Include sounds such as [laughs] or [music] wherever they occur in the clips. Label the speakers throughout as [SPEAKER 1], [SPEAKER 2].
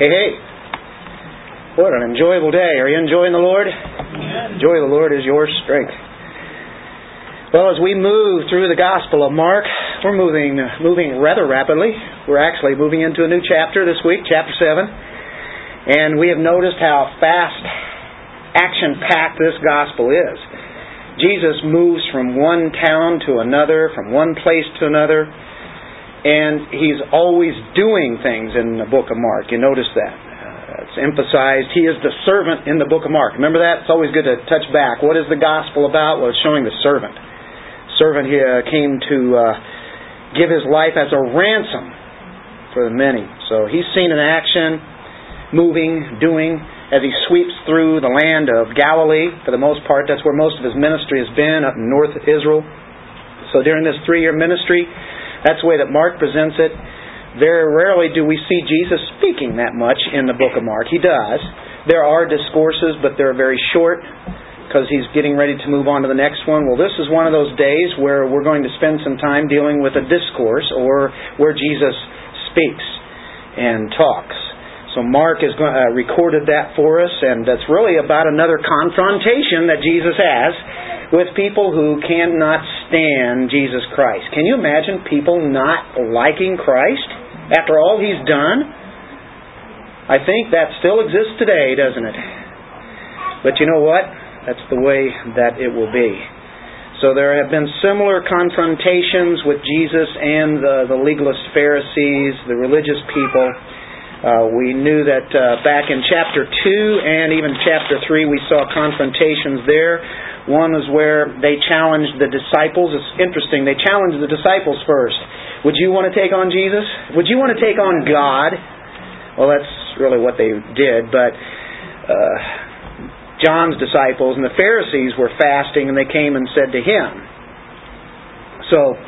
[SPEAKER 1] Hey, hey. What an enjoyable day. Are you enjoying the Lord? Amen. Joy of the Lord is your strength. Well, as we move through the Gospel of Mark, we're moving moving rather rapidly. We're actually moving into a new chapter this week, chapter 7. And we have noticed how fast action packed this gospel is. Jesus moves from one town to another, from one place to another and he's always doing things in the book of Mark. You notice that. It's emphasized he is the servant in the book of Mark. Remember that? It's always good to touch back. What is the gospel about? Well, it's showing the servant. Servant he uh, came to uh, give his life as a ransom for the many. So he's seen in action, moving, doing, as he sweeps through the land of Galilee. For the most part, that's where most of his ministry has been, up north of Israel. So during this three year ministry, that's the way that Mark presents it. Very rarely do we see Jesus speaking that much in the book of Mark. He does. There are discourses, but they're very short because he's getting ready to move on to the next one. Well, this is one of those days where we're going to spend some time dealing with a discourse or where Jesus speaks and talks. So Mark has uh, recorded that for us, and that's really about another confrontation that Jesus has with people who cannot stand Jesus Christ. Can you imagine people not liking Christ after all he's done? I think that still exists today, doesn't it? But you know what? That's the way that it will be. So there have been similar confrontations with Jesus and the, the legalist Pharisees, the religious people. Uh, we knew that uh, back in chapter 2 and even chapter 3 we saw confrontations there. One was where they challenged the disciples. It's interesting. They challenged the disciples first. Would you want to take on Jesus? Would you want to take on God? Well, that's really what they did. But uh, John's disciples and the Pharisees were fasting, and they came and said to him. So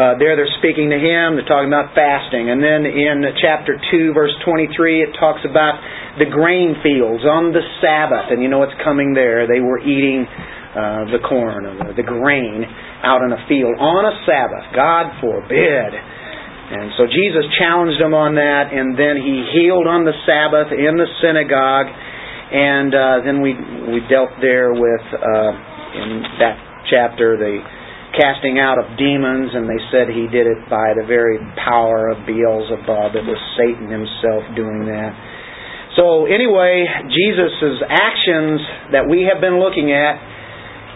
[SPEAKER 1] uh, there they're speaking to him, they're talking about fasting. And then in chapter 2, verse 23, it talks about the grain fields on the Sabbath. And you know what's coming there. They were eating uh, the corn, or the grain, out in a field on a Sabbath. God forbid. And so Jesus challenged them on that, and then he healed on the Sabbath in the synagogue. And uh, then we we dealt there with uh, in that chapter the casting out of demons, and they said he did it by the very power of Beelzebub. It was Satan himself doing that. So, anyway, Jesus' actions that we have been looking at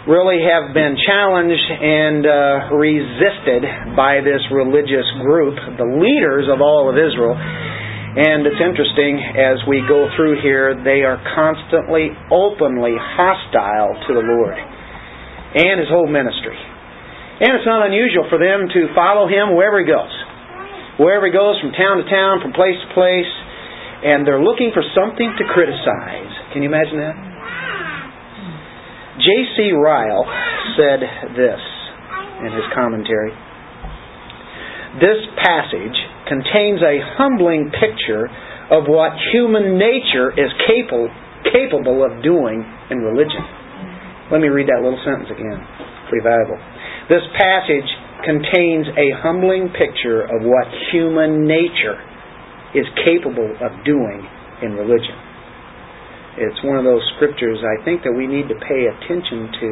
[SPEAKER 1] really have been challenged and uh, resisted by this religious group, the leaders of all of Israel. And it's interesting, as we go through here, they are constantly, openly hostile to the Lord and His whole ministry. And it's not unusual for them to follow him wherever he goes. Wherever he goes, from town to town, from place to place, and they're looking for something to criticize. Can you imagine that? J.C. Ryle said this in his commentary. This passage contains a humbling picture of what human nature is capable, capable of doing in religion. Let me read that little sentence again. Pretty valuable. This passage contains a humbling picture of what human nature is capable of doing in religion. It's one of those scriptures I think that we need to pay attention to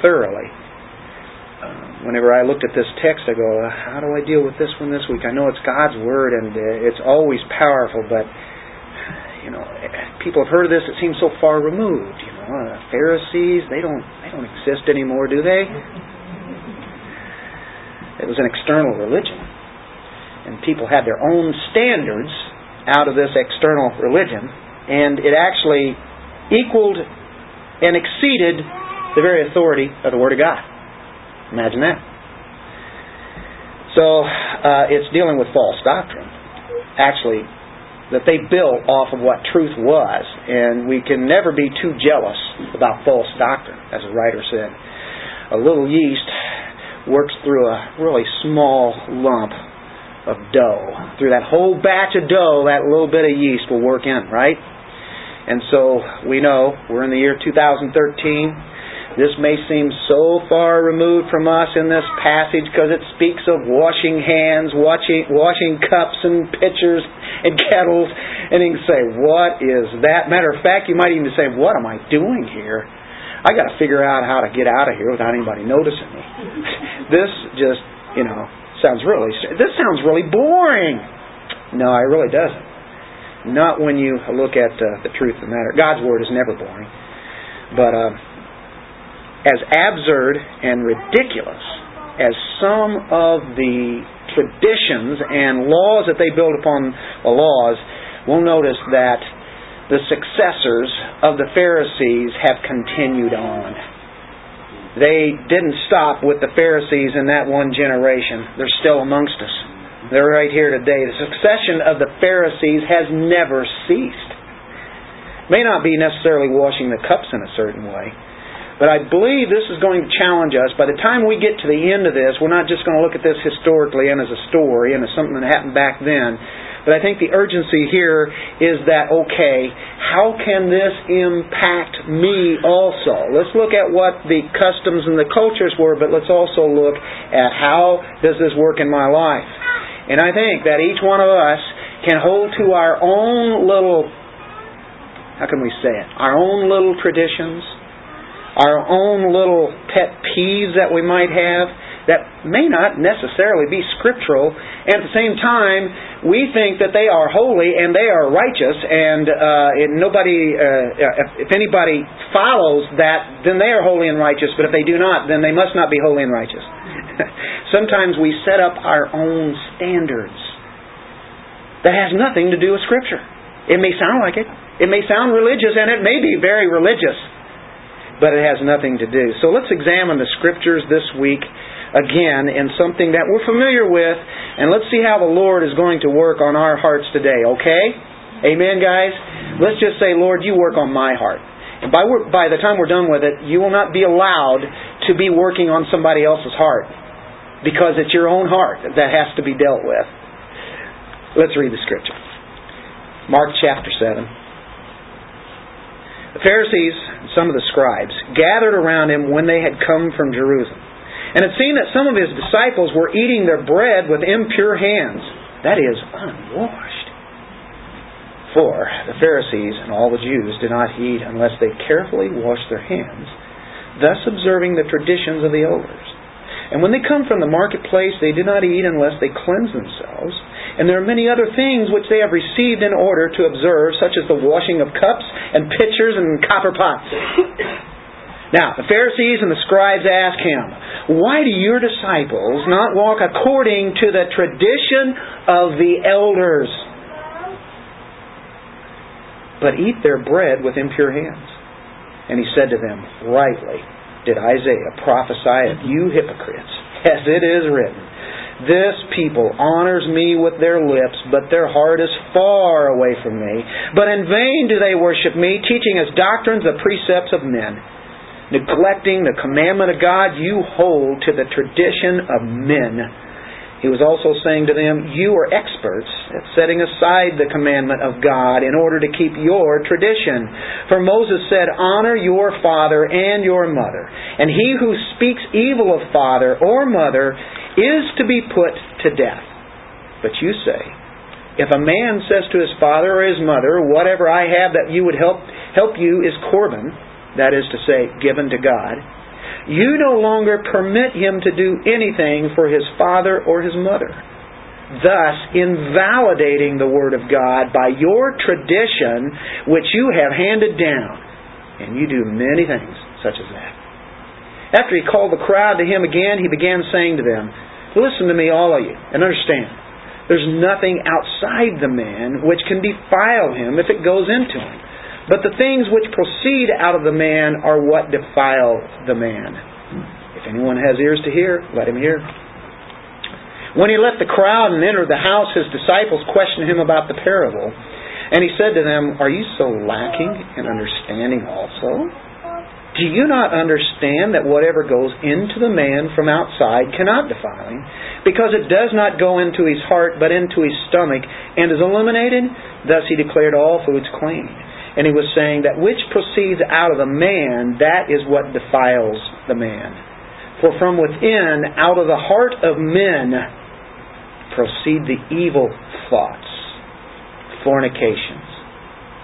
[SPEAKER 1] thoroughly. Uh, whenever I looked at this text, I go, how do I deal with this one this week? I know it's God's Word and uh, it's always powerful, but you know, people have heard of this. It seems so far removed. You know, uh, Pharisees they don't they don't exist anymore, do they? It was an external religion. And people had their own standards out of this external religion, and it actually equaled and exceeded the very authority of the Word of God. Imagine that. So uh, it's dealing with false doctrine. Actually, that they built off of what truth was, and we can never be too jealous about false doctrine, as a writer said. A little yeast works through a really small lump of dough. Through that whole batch of dough, that little bit of yeast will work in, right? And so we know we're in the year 2013. This may seem so far removed from us in this passage because it speaks of washing hands, washing, washing cups and pitchers, and [laughs] kettles, and you can say, "What is that?" Matter of fact, you might even say, "What am I doing here?" I got to figure out how to get out of here without anybody noticing me. [laughs] this just, you know, sounds really. This sounds really boring. No, it really doesn't. Not when you look at uh, the truth of the matter. God's word is never boring, but uh, as absurd and ridiculous as some of the traditions and laws that they build upon the laws, we'll notice that the successors of the Pharisees have continued on. They didn't stop with the Pharisees in that one generation. They're still amongst us. They're right here today. The succession of the Pharisees has never ceased. May not be necessarily washing the cups in a certain way, but I believe this is going to challenge us. By the time we get to the end of this, we're not just going to look at this historically and as a story and as something that happened back then, but I think the urgency here is that, okay, how can this impact me also? Let's look at what the customs and the cultures were, but let's also look at how does this work in my life. And I think that each one of us can hold to our own little, how can we say it, our own little traditions, our own little pet peeves that we might have, that may not necessarily be scriptural. And at the same time, we think that they are holy and they are righteous, and uh, nobody, uh, if, if anybody follows that, then they are holy and righteous. But if they do not, then they must not be holy and righteous. [laughs] Sometimes we set up our own standards that has nothing to do with Scripture. It may sound like it. It may sound religious, and it may be very religious, but it has nothing to do. So let's examine the Scriptures this week again in something that we're familiar with, and let's see how the Lord is going to work on our hearts today, okay? Amen, guys? Let's just say, Lord, you work on my heart. And by, by the time we're done with it, you will not be allowed to be working on somebody else's heart because it's your own heart that has to be dealt with. Let's read the scripture. Mark chapter 7. The Pharisees and some of the scribes gathered around him when they had come from Jerusalem and it seemed that some of his disciples were eating their bread with impure hands, that is, unwashed. For the Pharisees and all the Jews did not eat unless they carefully washed their hands, thus observing the traditions of the elders. And when they come from the marketplace, they do not eat unless they cleanse themselves. And there are many other things which they have received in order to observe, such as the washing of cups and pitchers and copper pots. Now, the Pharisees and the scribes ask him, Why do your disciples not walk according to the tradition of the elders, but eat their bread with impure hands? And he said to them, Rightly did Isaiah prophesy of you hypocrites, [laughs] as it is written, this people honors me with their lips, but their heart is far away from me. But in vain do they worship me, teaching as doctrines the precepts of men neglecting the commandment of God, you hold to the tradition of men. He was also saying to them, You are experts at setting aside the commandment of God in order to keep your tradition. For Moses said, Honor your father and your mother. And he who speaks evil of father or mother is to be put to death. But you say, If a man says to his father or his mother, Whatever I have that you would help, help you is Corban, that is to say, given to God, you no longer permit him to do anything for his father or his mother, thus invalidating the Word of God by your tradition which you have handed down. And you do many things such as that. After he called the crowd to him again, he began saying to them, Listen to me, all of you, and understand. There's nothing outside the man which can defile him if it goes into him. But the things which proceed out of the man are what defile the man. If anyone has ears to hear, let him hear. When he left the crowd and entered the house, his disciples questioned him about the parable. And he said to them, Are you so lacking in understanding also? Do you not understand that whatever goes into the man from outside cannot defile him? Because it does not go into his heart, but into his stomach, and is eliminated? Thus he declared all foods clean. And he was saying that which proceeds out of the man, that is what defiles the man. For from within, out of the heart of men, proceed the evil thoughts, fornications,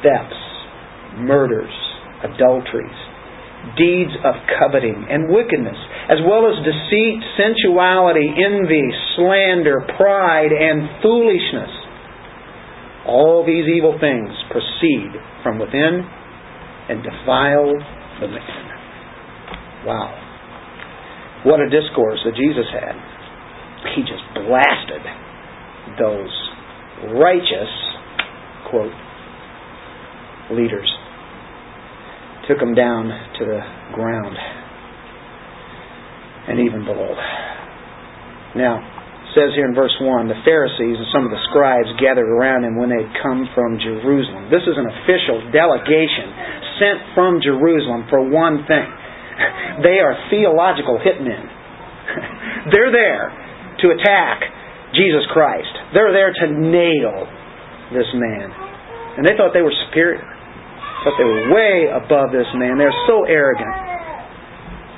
[SPEAKER 1] thefts, murders, adulteries, deeds of coveting and wickedness, as well as deceit, sensuality, envy, slander, pride, and foolishness. All these evil things proceed from within and defile the man. Wow. What a discourse that Jesus had. He just blasted those righteous, quote, leaders took them down to the ground and even below. Now, says here in verse 1 the Pharisees and some of the scribes gathered around him when they had come from Jerusalem. This is an official delegation sent from Jerusalem for one thing [laughs] they are theological hitmen. [laughs] They're there to attack Jesus Christ, they're there to nail this man. And they thought they were superior. But they were way above this man. They're so arrogant.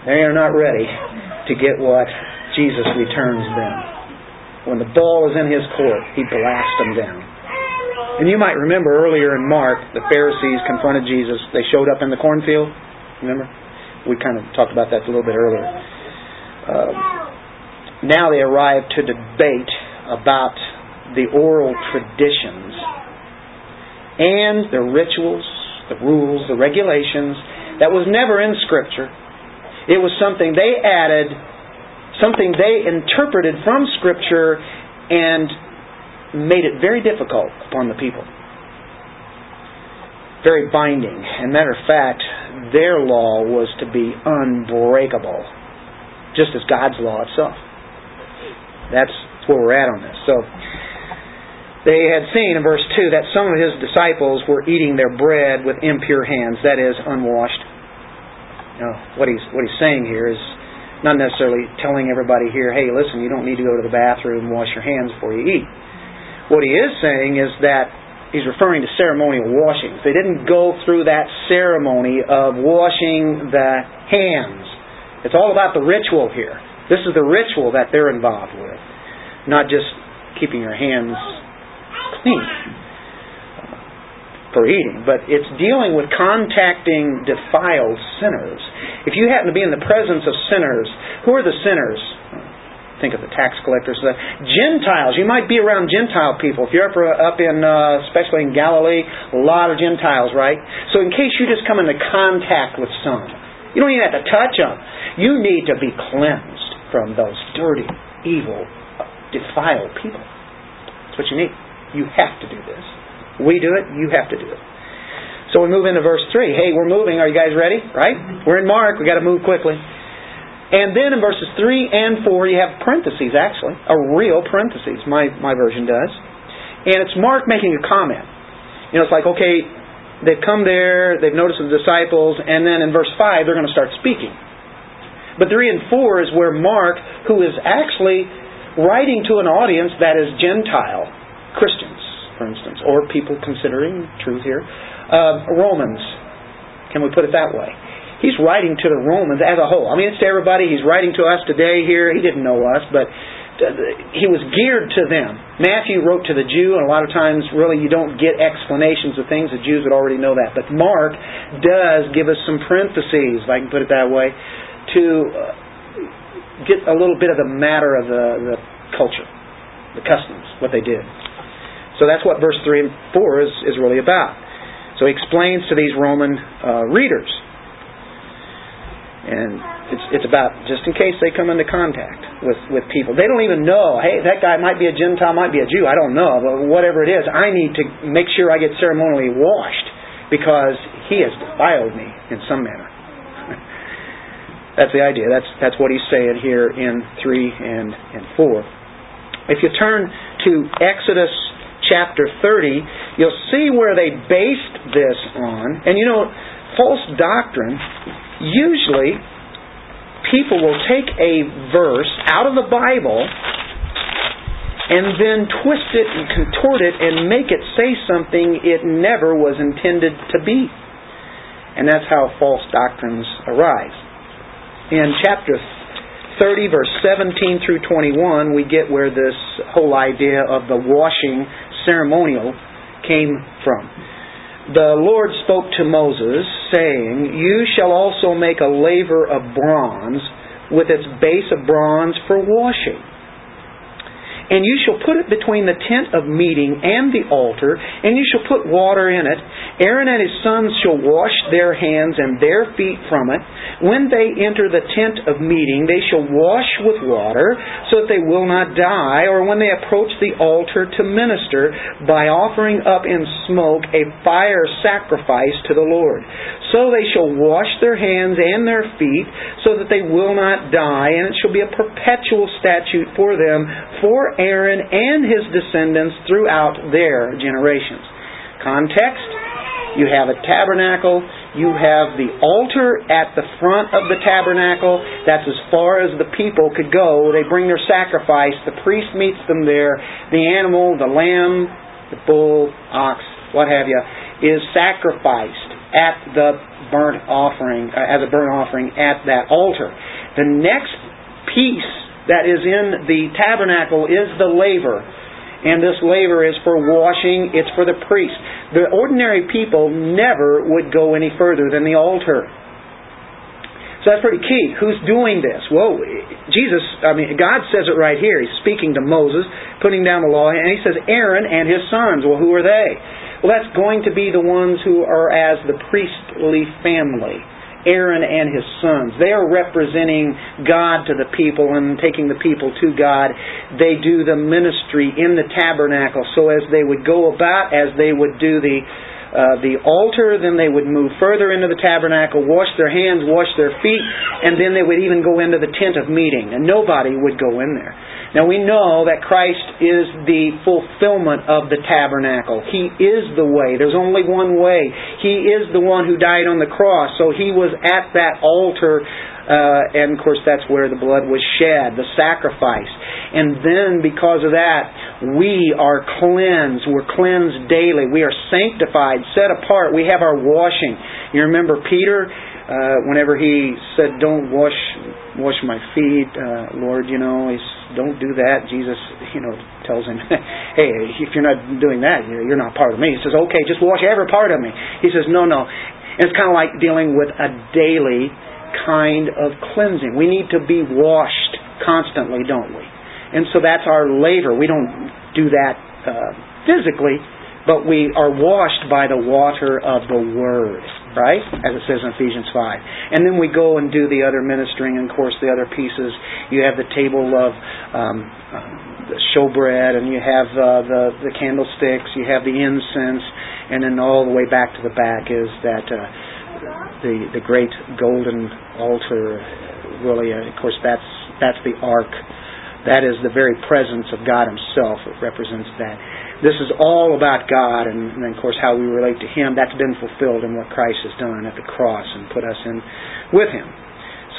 [SPEAKER 1] They are not ready to get what Jesus returns them. When the ball is in his court, he blasts them down. And you might remember earlier in Mark, the Pharisees confronted Jesus. They showed up in the cornfield. Remember? We kind of talked about that a little bit earlier. Uh, now they arrive to debate about the oral traditions and the rituals the rules, the regulations. That was never in Scripture. It was something they added, something they interpreted from Scripture and made it very difficult upon the people. Very binding. And matter of fact, their law was to be unbreakable, just as God's law itself. That's where we're at on this. So, they had seen in verse 2 that some of his disciples were eating their bread with impure hands, that is, unwashed. Now, what he's, what he's saying here is not necessarily telling everybody here, hey, listen, you don't need to go to the bathroom and wash your hands before you eat. What he is saying is that he's referring to ceremonial washings. They didn't go through that ceremony of washing the hands. It's all about the ritual here. This is the ritual that they're involved with, not just keeping your hands clean for eating, but it's dealing with contacting defiled sinners. If you happen to be in the presence of sinners, who are the sinners? Think of the tax collectors. The Gentiles. You might be around Gentile people. If you're up, in, uh, especially in Galilee, a lot of Gentiles, right? So in case you just come into contact with some, you don't even have to touch them. You need to be cleansed from those dirty, evil, defiled people. That's what you need. You have to do this. We do it, you have to do it. So we move into verse 3. Hey, we're moving. Are you guys ready? Right? We're in Mark. We've got to move quickly. And then in verses 3 and 4, you have parentheses, actually. A real parentheses. My, my version does. And it's Mark making a comment. You know, it's like, okay, they've come there, they've noticed the disciples, and then in verse 5, they're going to start speaking. But 3 and 4 is where Mark, who is actually writing to an audience that is Gentile, Christians, for instance, or people considering truth here. Uh, Romans, can we put it that way? He's writing to the Romans as a whole. I mean, it's to everybody. He's writing to us today here. He didn't know us, but he was geared to them. Matthew wrote to the Jew, and a lot of times, really, you don't get explanations of things. The Jews would already know that. But Mark does give us some parentheses, if I can put it that way, to uh, get a little bit of the matter of the, the culture, the customs, what they did. So that's what verse 3 and 4 is, is really about. So he explains to these Roman uh, readers. And it's, it's about just in case they come into contact with, with people. They don't even know, hey, that guy might be a Gentile, might be a Jew. I don't know. But whatever it is, I need to make sure I get ceremonially washed because he has defiled me in some manner. [laughs] that's the idea. That's, that's what he's saying here in 3 and, and 4. If you turn to Exodus chapter 30, you'll see where they based this on. And you know, false doctrine, usually people will take a verse out of the Bible and then twist it and contort it and make it say something it never was intended to be. And that's how false doctrines arise. In chapter 30, verse 17 through 21, we get where this whole idea of the washing ceremonial came from. The Lord spoke to Moses, saying, You shall also make a laver of bronze with its base of bronze for washing and you shall put it between the tent of meeting and the altar, and you shall put water in it. Aaron and his sons shall wash their hands and their feet from it. When they enter the tent of meeting, they shall wash with water, so that they will not die, or when they approach the altar to minister, by offering up in smoke a fire sacrifice to the Lord. So they shall wash their hands and their feet, so that they will not die, and it shall be a perpetual statute for them for Aaron and his descendants throughout their generations. Context you have a tabernacle, you have the altar at the front of the tabernacle. That's as far as the people could go. They bring their sacrifice, the priest meets them there. The animal, the lamb, the bull, ox, what have you, is sacrificed at the burnt offering, uh, as a burnt offering at that altar. The next piece that is in the tabernacle is the laver. And this laver is for washing, it's for the priest. The ordinary people never would go any further than the altar. So that's pretty key. Who's doing this? Well, Jesus, I mean, God says it right here. He's speaking to Moses, putting down the law, and he says Aaron and his sons. Well, who are they? Well, that's going to be the ones who are as the priestly family. Aaron and his sons. They are representing God to the people and taking the people to God. They do the ministry in the tabernacle. So as they would go about, as they would do the uh, the altar, then they would move further into the tabernacle, wash their hands, wash their feet, and then they would even go into the tent of meeting, and nobody would go in there. Now we know that Christ is the fulfillment of the tabernacle. He is the way. There's only one way. He is the one who died on the cross. So he was at that altar, uh, and of course that's where the blood was shed, the sacrifice. And then because of that, we are cleansed. We're cleansed daily. We are sanctified, set apart. We have our washing. You remember Peter? Uh, whenever he said, "Don't wash wash my feet, uh, Lord," you know, he's don't do that. Jesus, you know, tells him, [laughs] hey, if you're not doing that, you're not part of me. He says, okay, just wash every part of me. He says, no, no. And it's kind of like dealing with a daily kind of cleansing. We need to be washed constantly, don't we? And so that's our laver. We don't do that uh, physically, but we are washed by the water of the Word right? As it says in Ephesians 5. And then we go and do the other ministering, and of course, the other pieces. You have the table of um, showbread, and you have uh, the, the candlesticks, you have the incense, and then all the way back to the back is that uh, the, the great golden altar. Really, uh, of course, that's, that's the ark. That is the very presence of God Himself. It represents that. This is all about God and, and, of course, how we relate to Him. That's been fulfilled in what Christ has done at the cross and put us in with Him.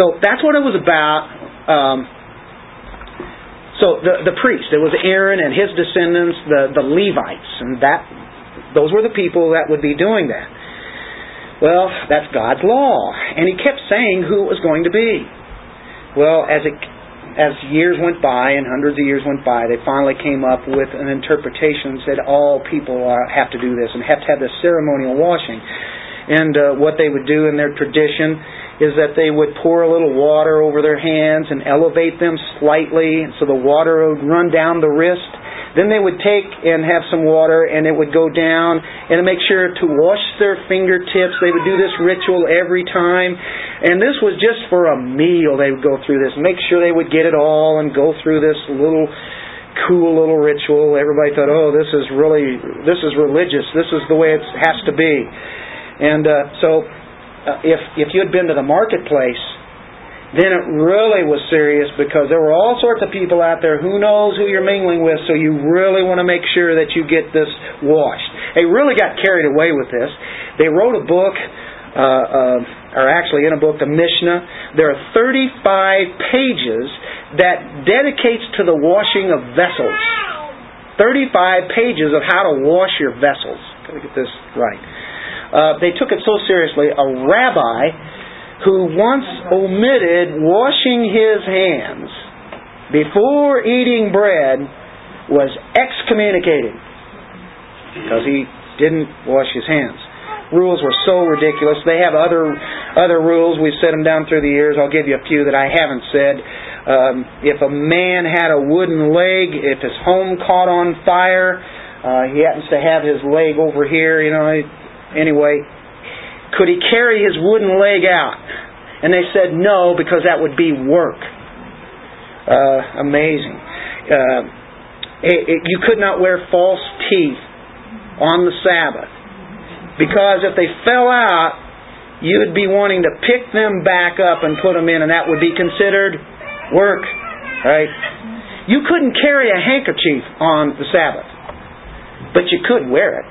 [SPEAKER 1] So that's what it was about. Um, so the the priest, it was Aaron and his descendants, the the Levites, and that those were the people that would be doing that. Well, that's God's law, and He kept saying who it was going to be. Well, as it as years went by and hundreds of years went by, they finally came up with an interpretation that said all people have to do this and have to have this ceremonial washing. And uh, what they would do in their tradition is that they would pour a little water over their hands and elevate them slightly so the water would run down the wrist then they would take and have some water and it would go down and make sure to wash their fingertips. They would do this ritual every time. And this was just for a meal they would go through this. Make sure they would get it all and go through this little cool little ritual. Everybody thought, oh, this is really, this is religious. This is the way it has to be. And uh, so uh, if, if you had been to the marketplace, then it really was serious because there were all sorts of people out there. Who knows who you're mingling with? So you really want to make sure that you get this washed. They really got carried away with this. They wrote a book, uh, uh, or actually in a book, the Mishnah. There are 35 pages that dedicates to the washing of vessels. 35 pages of how to wash your vessels. Got to get this right. Uh, they took it so seriously. A rabbi who once omitted washing his hands before eating bread was excommunicated because he didn't wash his hands. Rules were so ridiculous. They have other other rules. We've set them down through the years. I'll give you a few that I haven't said. Um, if a man had a wooden leg, if his home caught on fire, uh, he happens to have his leg over here, you know. Anyway, could he carry his wooden leg out? And they said no, because that would be work. Uh, amazing. Uh, it, it, you could not wear false teeth on the Sabbath. Because if they fell out, you would be wanting to pick them back up and put them in, and that would be considered work. Right? You couldn't carry a handkerchief on the Sabbath, but you could wear it.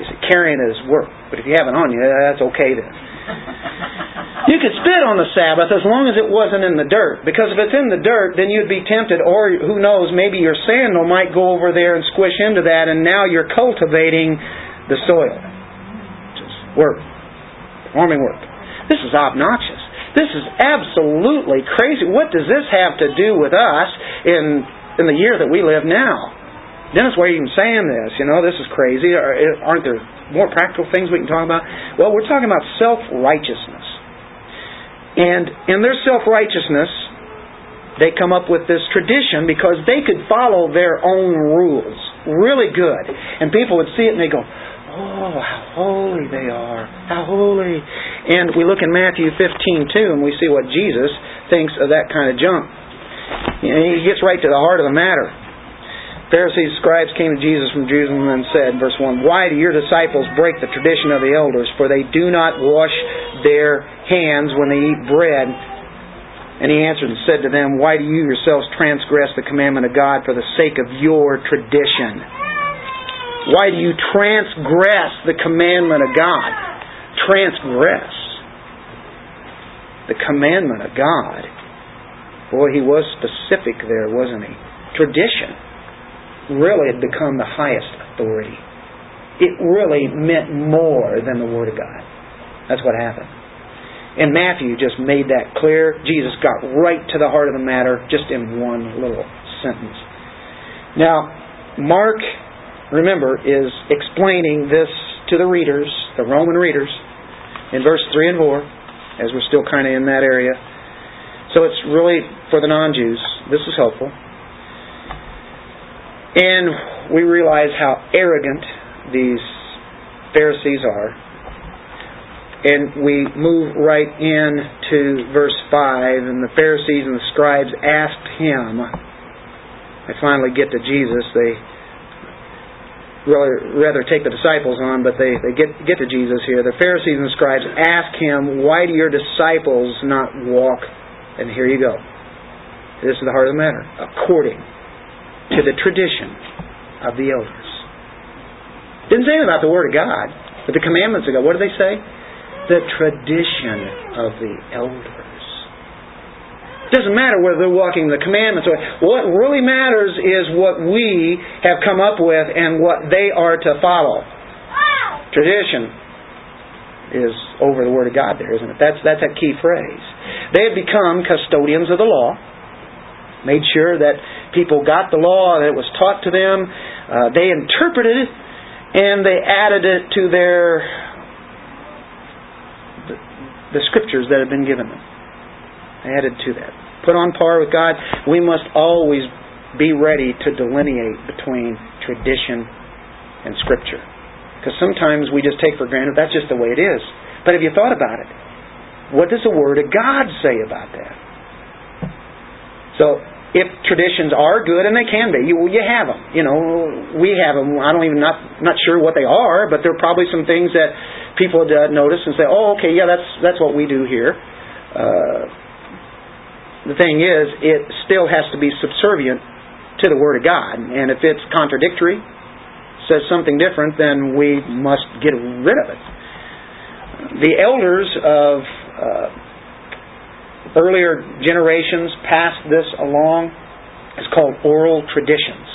[SPEAKER 1] You said carrying it is work, but if you have it on you, that's okay then. [laughs] You could spit on the Sabbath as long as it wasn't in the dirt. Because if it's in the dirt, then you'd be tempted, or who knows, maybe your sandal might go over there and squish into that, and now you're cultivating the soil. Just work. Farming work. This is obnoxious. This is absolutely crazy. What does this have to do with us in in the year that we live now? Dennis, why are you even saying this? You know, this is crazy. Aren't there more practical things we can talk about? Well, we're talking about self righteousness. And in their self righteousness, they come up with this tradition because they could follow their own rules really good. And people would see it and they go, Oh, how holy they are. How holy. And we look in Matthew 15 too, and we see what Jesus thinks of that kind of junk. He gets right to the heart of the matter. Pharisees and scribes came to Jesus from Jerusalem and said, verse 1, Why do your disciples break the tradition of the elders? For they do not wash their hands when they eat bread. And he answered and said to them, Why do you yourselves transgress the commandment of God for the sake of your tradition? Why do you transgress the commandment of God? Transgress the commandment of God. Boy, he was specific there, wasn't he? Tradition really had become the highest authority. It really meant more than the Word of God. That's what happened. And Matthew just made that clear. Jesus got right to the heart of the matter just in one little sentence. Now, Mark, remember, is explaining this to the readers, the Roman readers, in verse 3 and 4, as we're still kind of in that area. So it's really for the non Jews. This is helpful. And we realize how arrogant these Pharisees are. And we move right in to verse 5, and the Pharisees and the scribes asked him. They finally get to Jesus. They rather, rather take the disciples on, but they, they get, get to Jesus here. The Pharisees and the scribes ask him, Why do your disciples not walk? And here you go. This is the heart of the matter. According to the tradition of the elders. Didn't say anything about the Word of God, but the commandments of God. What do they say? The tradition of the elders. Doesn't matter whether they're walking the commandments or what really matters is what we have come up with and what they are to follow. Tradition is over the Word of God there, isn't it? That's that's a key phrase. They have become custodians of the law, made sure that people got the law and it was taught to them. Uh, they interpreted it and they added it to their the, the scriptures that had been given them. They added to that. Put on par with God. We must always be ready to delineate between tradition and scripture. Because sometimes we just take for granted that's just the way it is. But have you thought about it? What does the Word of God say about that? So if traditions are good, and they can be, you, you have them. You know, we have them. I don't even not not sure what they are, but there are probably some things that people uh, notice and say, "Oh, okay, yeah, that's that's what we do here." Uh, the thing is, it still has to be subservient to the Word of God, and if it's contradictory, says something different, then we must get rid of it. The elders of uh, earlier generations passed this along. It's called oral traditions.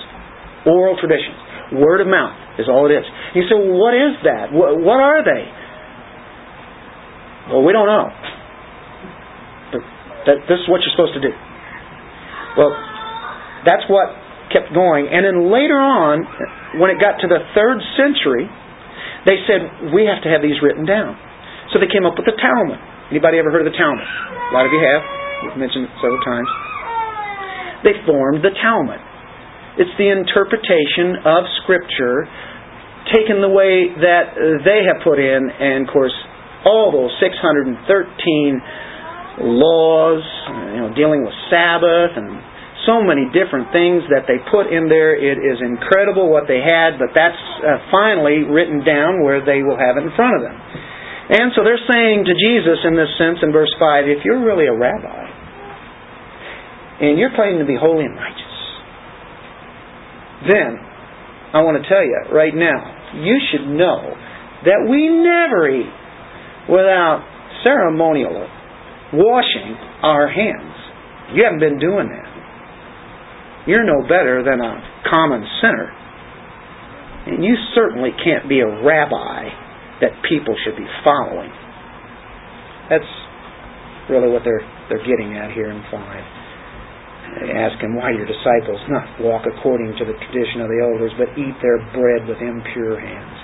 [SPEAKER 1] Oral traditions. Word of mouth is all it is. You say, well, what is that? What are they? Well, we don't know. But that, this is what you're supposed to do. Well, that's what kept going. And then later on, when it got to the third century, they said, we have to have these written down. So they came up with the Talmud. Anybody ever heard of the Talmud? A lot of you have. We've mentioned it several times. They formed the Talmud. It's the interpretation of Scripture taken the way that they have put in, and of course, all those 613 laws, you know, dealing with Sabbath and so many different things that they put in there. It is incredible what they had, but that's uh, finally written down where they will have it in front of them. And so they're saying to Jesus in this sense in verse 5, if you're really a rabbi, and you're claiming to be holy and righteous, then I want to tell you right now, you should know that we never eat without ceremonial washing our hands. You haven't been doing that. You're no better than a common sinner. And you certainly can't be a rabbi that people should be following. That's really what they're they're getting at here in five. They ask him why your disciples not walk according to the tradition of the elders, but eat their bread with impure hands.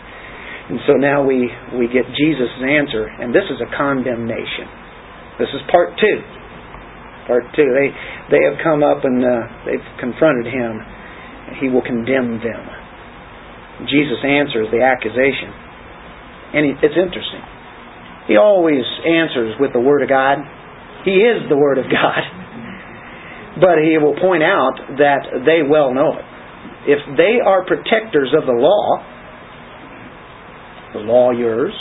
[SPEAKER 1] And so now we, we get Jesus' answer, and this is a condemnation. This is part two. Part two. They, they have come up and uh, they've confronted him. He will condemn them. Jesus answers the accusation. And he, it's interesting. He always answers with the Word of God. He is the Word of God. [laughs] But he will point out that they well know it. If they are protectors of the law, the lawyers,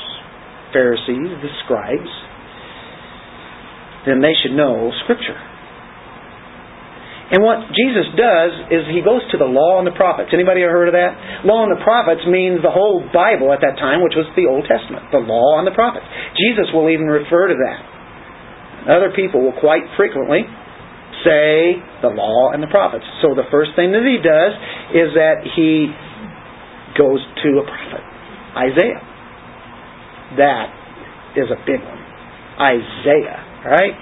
[SPEAKER 1] Pharisees, the scribes, then they should know Scripture. And what Jesus does is he goes to the law and the prophets. Anybody ever heard of that? Law and the prophets means the whole Bible at that time, which was the Old Testament. The law and the prophets. Jesus will even refer to that. Other people will quite frequently say the law and the prophets. So the first thing that he does is that he goes to a prophet, Isaiah. That is a big one. Isaiah, right?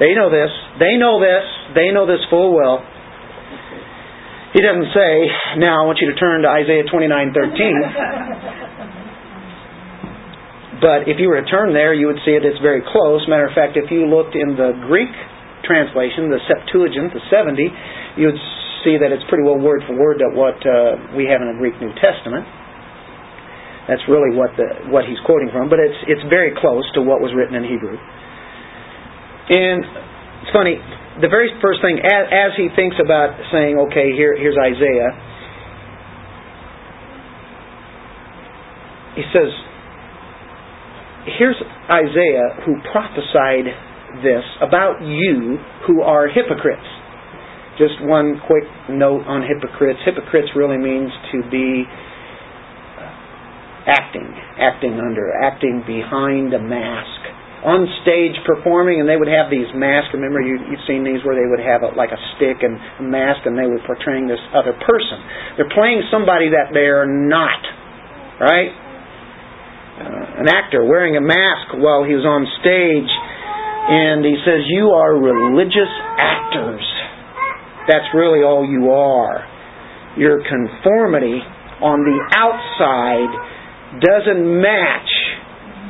[SPEAKER 1] They know this. They know this. They know this full well. He doesn't say, now I want you to turn to Isaiah 29:13. but if you were to turn there, you would see it. It's very close. Matter of fact, if you looked in the Greek translation, the Septuagint, the 70, you would see that it's pretty well word for word that what uh, we have in the Greek New Testament. That's really what the what he's quoting from, but it's it's very close to what was written in Hebrew. And it's funny, the very first thing as, as he thinks about saying, okay, here here's Isaiah, he says, here's Isaiah who prophesied this about you who are hypocrites. Just one quick note on hypocrites. Hypocrites really means to be acting, acting under, acting behind a mask. On stage performing, and they would have these masks. Remember, you, you've seen these where they would have a, like a stick and a mask, and they were portraying this other person. They're playing somebody that they are not, right? Uh, an actor wearing a mask while he was on stage and he says, You are religious actors. That's really all you are. Your conformity on the outside doesn't match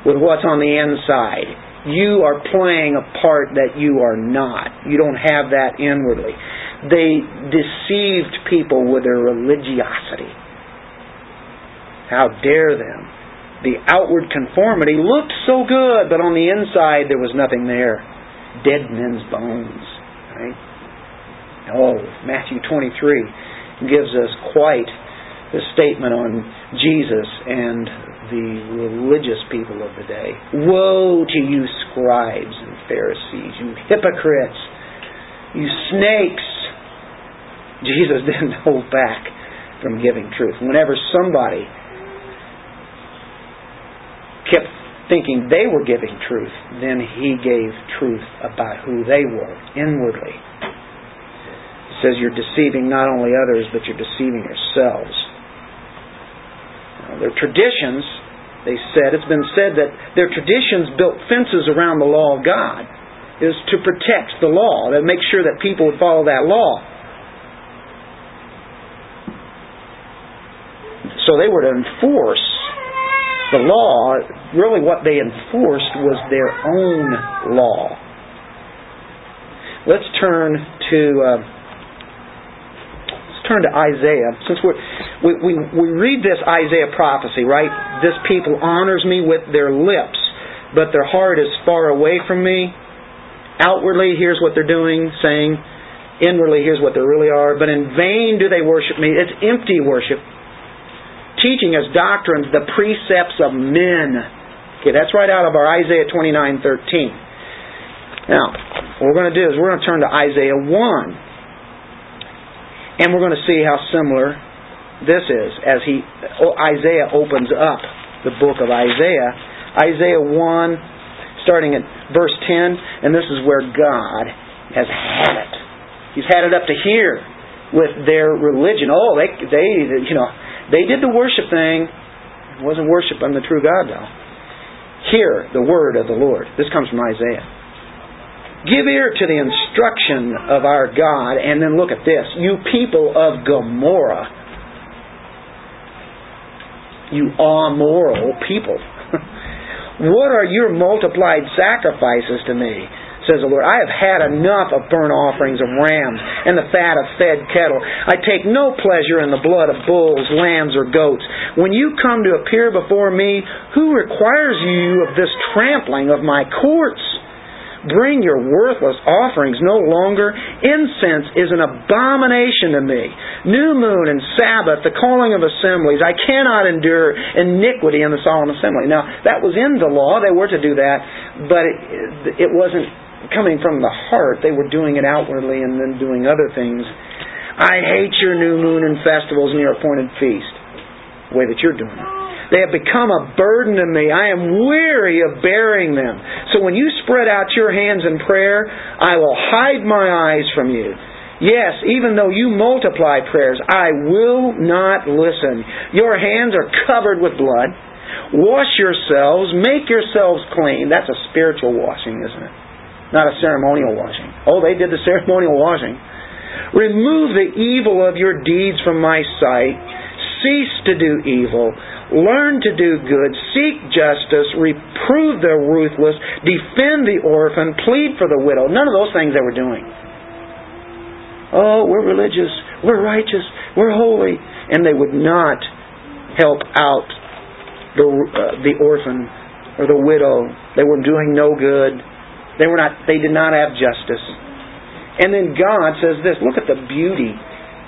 [SPEAKER 1] with what's on the inside. You are playing a part that you are not. You don't have that inwardly. They deceived people with their religiosity. How dare them? the outward conformity looked so good, but on the inside there was nothing there. Dead men's bones. Right? Oh, Matthew 23 gives us quite the statement on Jesus and the religious people of the day. Woe to you, scribes and Pharisees, you hypocrites, you snakes. Jesus [laughs] didn't hold back from giving truth. Whenever somebody kept thinking they were giving truth, then he gave truth about who they were inwardly. It says you're deceiving not only others, but you're deceiving yourselves. Uh, their traditions, they said, it's been said that their traditions built fences around the law of God, is to protect the law, to make sure that people would follow that law. So they were to enforce the law. Really, what they enforced was their own law. Let's turn to. Uh, turn to Isaiah. Since we we we read this Isaiah prophecy, right? This people honors me with their lips, but their heart is far away from me. Outwardly, here's what they're doing, saying, inwardly, here's what they really are. But in vain do they worship me. It's empty worship. Teaching us doctrines, the precepts of men. Okay, that's right out of our Isaiah 29 13. Now, what we're going to do is we're going to turn to Isaiah 1. And we're going to see how similar this is as he oh, Isaiah opens up the book of Isaiah. Isaiah 1 starting at verse 10, and this is where God has had it. He's had it up to here with their religion. Oh, they, they, you know, they did the worship thing. It wasn't worship the true God, though. Hear the word of the Lord. This comes from Isaiah. Give ear to the instruction of our God, and then look at this. You people of Gomorrah, you amoral people. [laughs] What are your multiplied sacrifices to me? Says the Lord. I have had enough of burnt offerings of rams and the fat of fed cattle. I take no pleasure in the blood of bulls, lambs, or goats. When you come to appear before me, who requires you of this trampling of my courts? Bring your worthless offerings no longer. Incense is an abomination to me. New moon and Sabbath, the calling of assemblies. I cannot endure iniquity in the solemn assembly. Now, that was in the law. They were to do that, but it, it wasn't coming from the heart. They were doing it outwardly and then doing other things. I hate your new moon and festivals and your appointed feast, the way that you're doing it. They have become a burden to me. I am weary of bearing them. So when you spread out your hands in prayer, I will hide my eyes from you. Yes, even though you multiply prayers, I will not listen. Your hands are covered with blood. Wash yourselves, make yourselves clean. That's a spiritual washing, isn't it? Not a ceremonial washing. Oh, they did the ceremonial washing. Remove the evil of your deeds from my sight. Cease to do evil. Learn to do good, seek justice, reprove the ruthless, defend the orphan, plead for the widow. None of those things they were doing. Oh, we're religious, we're righteous, we're holy. And they would not help out the, uh, the orphan or the widow. They were doing no good. They were not. They did not have justice. And then God says this. Look at the beauty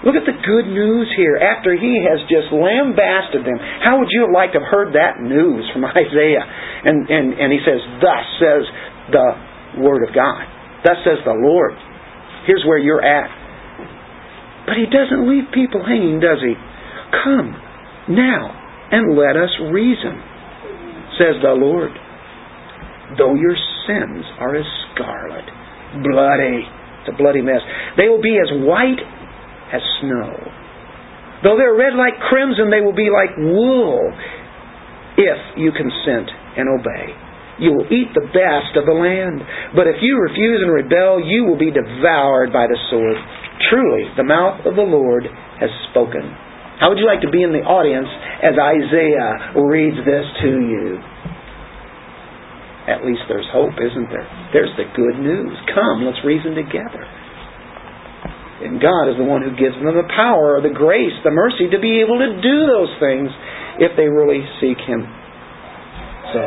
[SPEAKER 1] Look at the good news here after he has just lambasted them. How would you have liked to have heard that news from [laughs] Isaiah? And, and, and he says, Thus says the Word of God. Thus says the Lord. Here's where you're at. But he doesn't leave people hanging, does he? Come now and let us reason, says the Lord. Though your sins are as scarlet, bloody, it's a bloody mess, they will be as white as snow. Though they're red like crimson, they will be like wool if you consent and obey. You will eat the best of the land. But if you refuse and rebel, you will be devoured by the sword. Truly, the mouth of the Lord has spoken. How would you like to be in the audience as Isaiah reads this to you? At least there's hope, isn't there? There's the good news. Come, let's reason together. And God is the one who gives them the power, the grace, the mercy to be able to do those things if they really seek Him. So,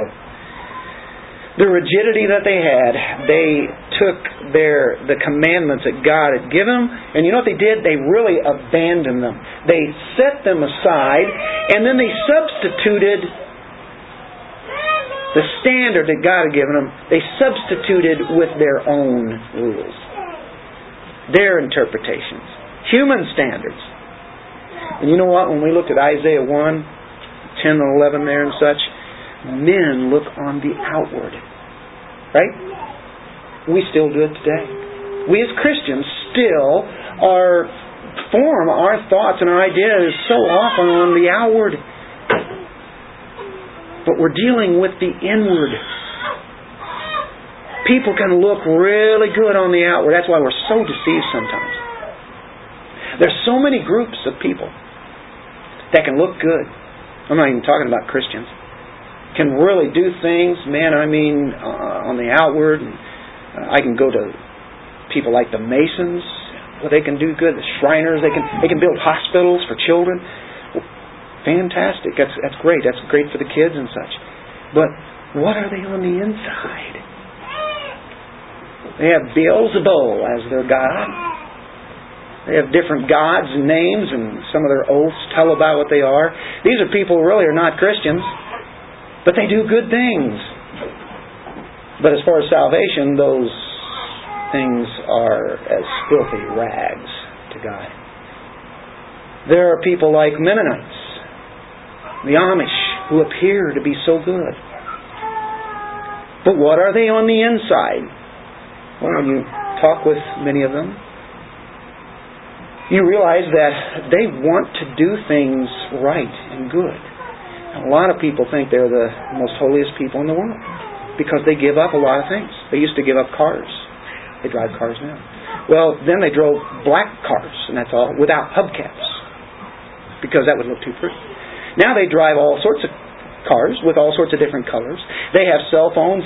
[SPEAKER 1] the rigidity that they had, they took their the commandments that God had given them, and you know what they did? They really abandoned them. They set them aside, and then they substituted the standard that God had given them. They substituted with their own rules their interpretations, human standards. And you know what? When we looked at Isaiah 1, 10 and 11 there and such, men look on the outward. Right? We still do it today. We as Christians still are form our thoughts and our ideas so often on the outward. But we're dealing with the inward People can look really good on the outward. That's why we're so deceived sometimes. There's so many groups of people that can look good. I'm not even talking about Christians. Can really do things, man. I mean, uh, on the outward. Uh, I can go to people like the Masons. Well, they can do good. The Shriners. They can they can build hospitals for children. Fantastic. That's that's great. That's great for the kids and such. But what are they on the inside? They have Beelzebul as their God. They have different gods and names, and some of their oaths tell about what they are. These are people who really are not Christians, but they do good things. But as far as salvation, those things are as filthy rags to God. There are people like Mennonites, the Amish, who appear to be so good. But what are they on the inside? Well, when you talk with many of them, you realize that they want to do things right and good. And a lot of people think they're the most holiest people in the world because they give up a lot of things. They used to give up cars. They drive cars now. Well, then they drove black cars, and that's all, without hubcaps because that would look too pretty. Now they drive all sorts of cars with all sorts of different colors. They have cell phones.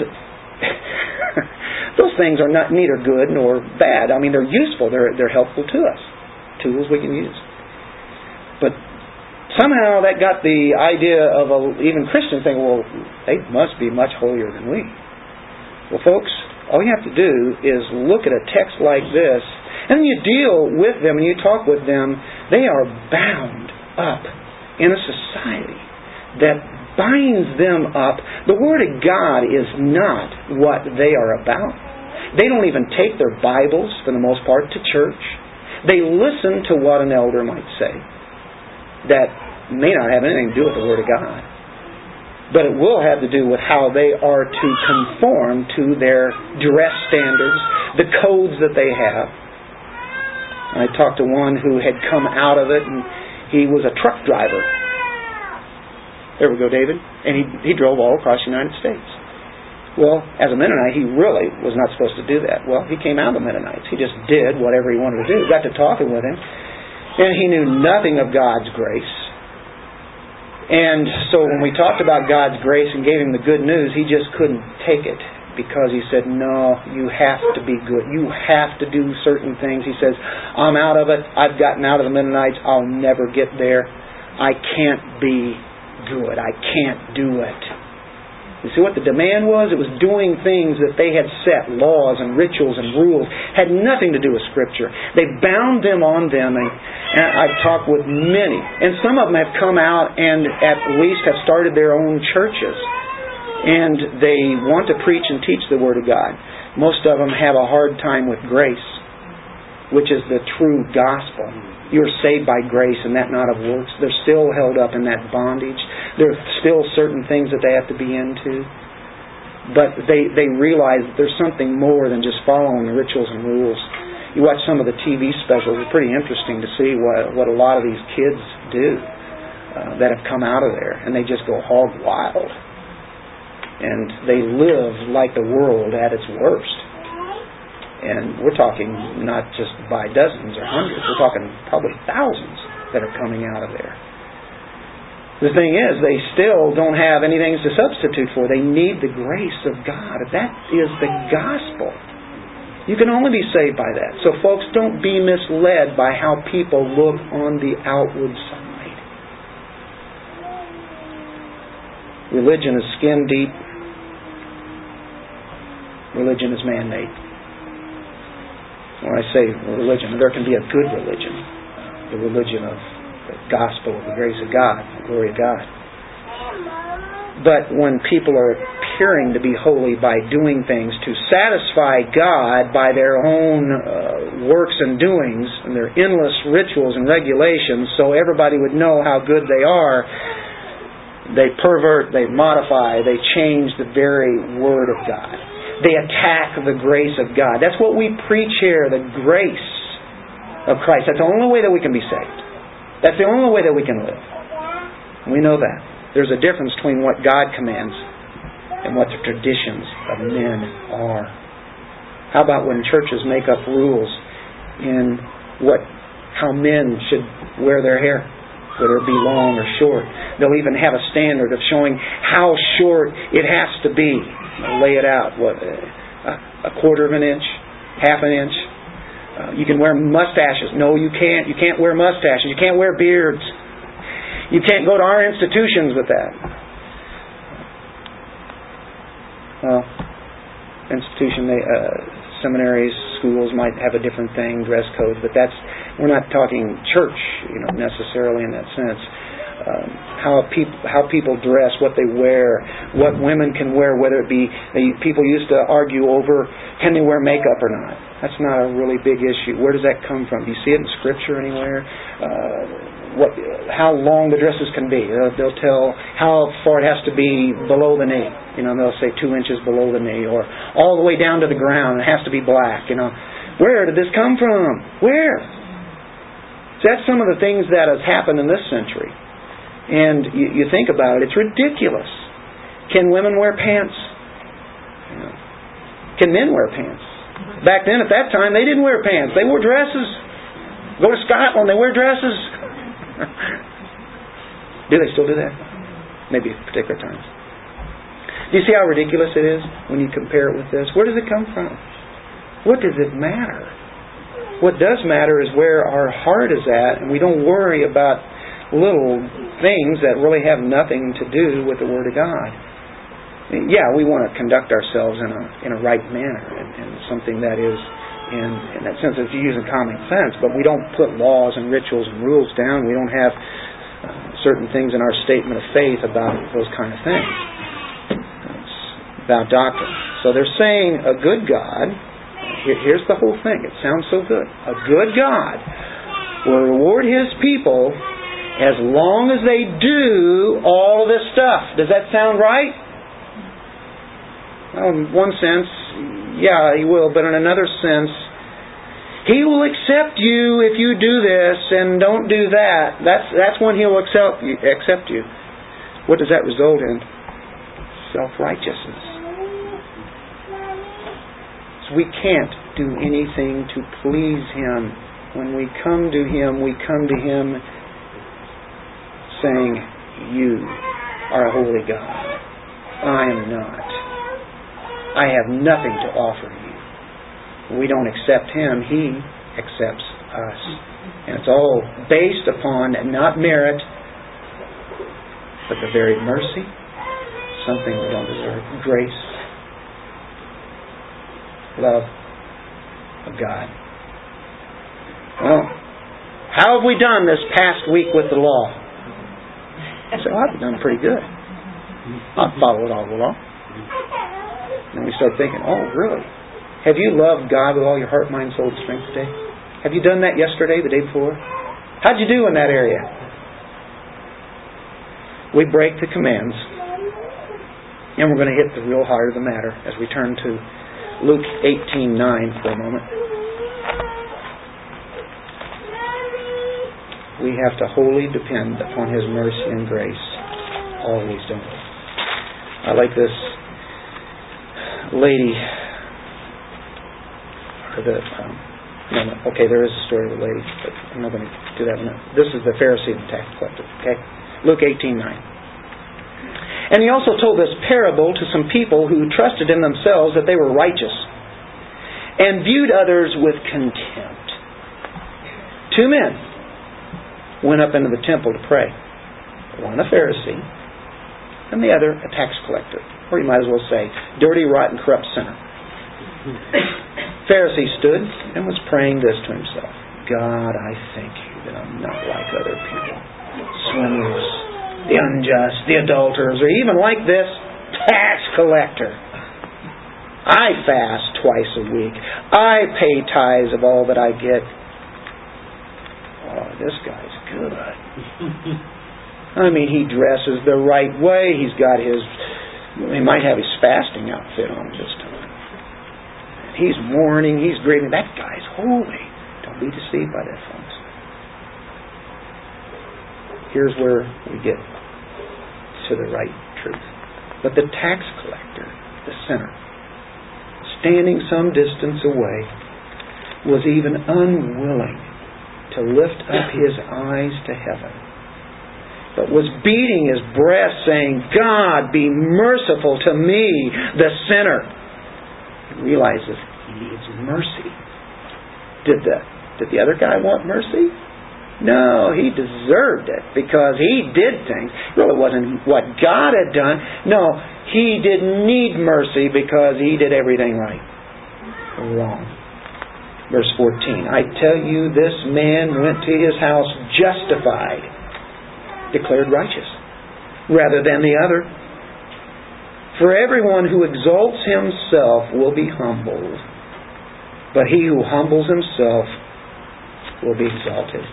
[SPEAKER 1] [laughs] Those things are not neither good nor bad. I mean, they're useful. They're they're helpful to us. Tools we can use. But somehow that got the idea of a, even Christians thinking, well, they must be much holier than we. Well, folks, all you have to do is look at a text like this, and you deal with them and you talk with them. They are bound up in a society that binds them up. The Word of God is not what they are about. They don't even take their Bibles, for the most part, to church. They listen to what an elder might say that may not have anything to do with the Word of God. But it will have to do with how they are to conform to their dress standards, the codes that they have. I talked to one who had come out of it, and he was a truck driver. There we go, David. And he, he drove all across the United States. Well, as a Mennonite, he really was not supposed to do that. Well, he came out of the Mennonites. He just did whatever he wanted to do. Got to talking with him, and he knew nothing of God's grace. And so when we talked about God's grace and gave him the good news, he just couldn't take it because he said, No, you have to be good. You have to do certain things. He says, I'm out of it. I've gotten out of the Mennonites. I'll never get there. I can't be good. I can't do it. You see what the demand was? It was doing things that they had set, laws and rituals and rules, had nothing to do with Scripture. They bound them on them, and I've talked with many, and some of them have come out and at least have started their own churches, and they want to preach and teach the Word of God. Most of them have a hard time with grace, which is the true gospel. You're saved by grace and that not of works. They're still held up in that bondage. There are still certain things that they have to be into. But they, they realize that there's something more than just following the rituals and rules. You watch some of the TV specials, it's pretty interesting to see what, what a lot of these kids do uh, that have come out of there. And they just go hog wild. And they live like the world at its worst. And we're talking not just by dozens or hundreds, we're talking probably thousands that are coming out of there. The thing is, they still don't have anything to substitute for. They need the grace of God. That is the gospel. You can only be saved by that. So, folks, don't be misled by how people look on the outward side. Religion is skin deep, religion is man made. When I say religion, there can be a good religion, the religion of the gospel of the grace of God, the glory of God. But when people are appearing to be holy by doing things to satisfy God by their own uh, works and doings and their endless rituals and regulations, so everybody would know how good they are, they pervert, they modify, they change the very Word of God. They attack the grace of God. That's what we preach here, the grace of Christ. That's the only way that we can be saved. That's the only way that we can live. We know that. There's a difference between what God commands and what the traditions of men are. How about when churches make up rules in what how men should wear their hair? whether it be long or short. They'll even have a standard of showing how short it has to be. Lay it out. What a quarter of an inch, half an inch. Uh, you can wear mustaches. No, you can't. You can't wear mustaches. You can't wear beards. You can't go to our institutions with that. Well, institution, uh, seminaries, schools might have a different thing, dress codes, but that's we're not talking church, you know, necessarily in that sense. Um, how people how people dress, what they wear, what women can wear, whether it be they, people used to argue over can they wear makeup or not. That's not a really big issue. Where does that come from? Do you see it in Scripture anywhere? Uh, what, how long the dresses can be. Uh, they'll tell how far it has to be below the knee. You know, they'll say two inches below the knee, or all the way down to the ground. It has to be black. You know, where did this come from? Where? So that's some of the things that has happened in this century. And you, you think about it, it's ridiculous. Can women wear pants? Can men wear pants? Back then, at that time, they didn't wear pants. They wore dresses. Go to Scotland, they wear dresses [laughs] do they still do that? Maybe at particular times. Do you see how ridiculous it is when you compare it with this? Where does it come from? What does it matter? What does matter is where our heart is at, and we don't worry about little things that really have nothing to do with the Word of God. Yeah, we want to conduct ourselves in a in a right manner and, and something that is in, in that sense of using common sense, but we don't put laws and rituals and rules down. We don't have uh, certain things in our statement of faith about those kind of things. It's about doctrine. So they're saying a good God, here, here's the whole thing. It sounds so good. A good God will reward his people as long as they do all of this stuff. Does that sound right? Well, in one sense, yeah, he will, but in another sense, he will accept you if you do this and don't do that. That's that's when he'll accept you, accept you. What does that result in? Self righteousness. So we can't do anything to please him. When we come to him, we come to him saying, You are a holy God. I am not. I have nothing to offer you. We don't accept Him, He accepts us. And it's all based upon not merit, but the very mercy, something we don't deserve, grace, love of God. Well, how have we done this past week with the law? So I've done pretty good. I've followed all the law. And we start thinking, oh, really? Have you loved God with all your heart, mind, soul, and strength today? Have you done that yesterday, the day before? How'd you do in that area? We break the commands. And we're going to hit the real heart of the matter as we turn to Luke 18:9 for a moment. We have to wholly depend upon His mercy and grace. Always, don't we? I like this lady, or the, um, no, no, okay, there is a story of lady, but I'm not going to do that. This is the Pharisee and tax collector, okay? Luke 18 9. And he also told this parable to some people who trusted in themselves that they were righteous and viewed others with contempt. Two men went up into the temple to pray. One a Pharisee, and the other a tax collector or you might as well say, dirty, rotten, corrupt sinner. [coughs] Pharisee stood and was praying this to himself God, I thank you that I'm not like other people. Swindlers, the unjust, the adulterers, or even like this tax collector. I fast twice a week. I pay tithes of all that I get. Oh, this guy's good. [laughs] I mean, he dresses the right way. He's got his he might have his fasting outfit on this time. He's mourning, he's grieving. That guy's holy. Don't be deceived by that, folks. Here's where we get to the right truth. But the tax collector, the sinner, standing some distance away, was even unwilling to lift up his eyes to heaven, but was beating his breast, saying, God, be merciful to me, the sinner. He realizes he needs mercy. Did the, did the other guy want mercy? No, he deserved it because he did things. It really wasn't what God had done. No, he didn't need mercy because he did everything right. Wrong. Verse 14 I tell you, this man went to his house justified, declared righteous, rather than the other. For everyone who exalts himself will be humbled, but he who humbles himself will be exalted.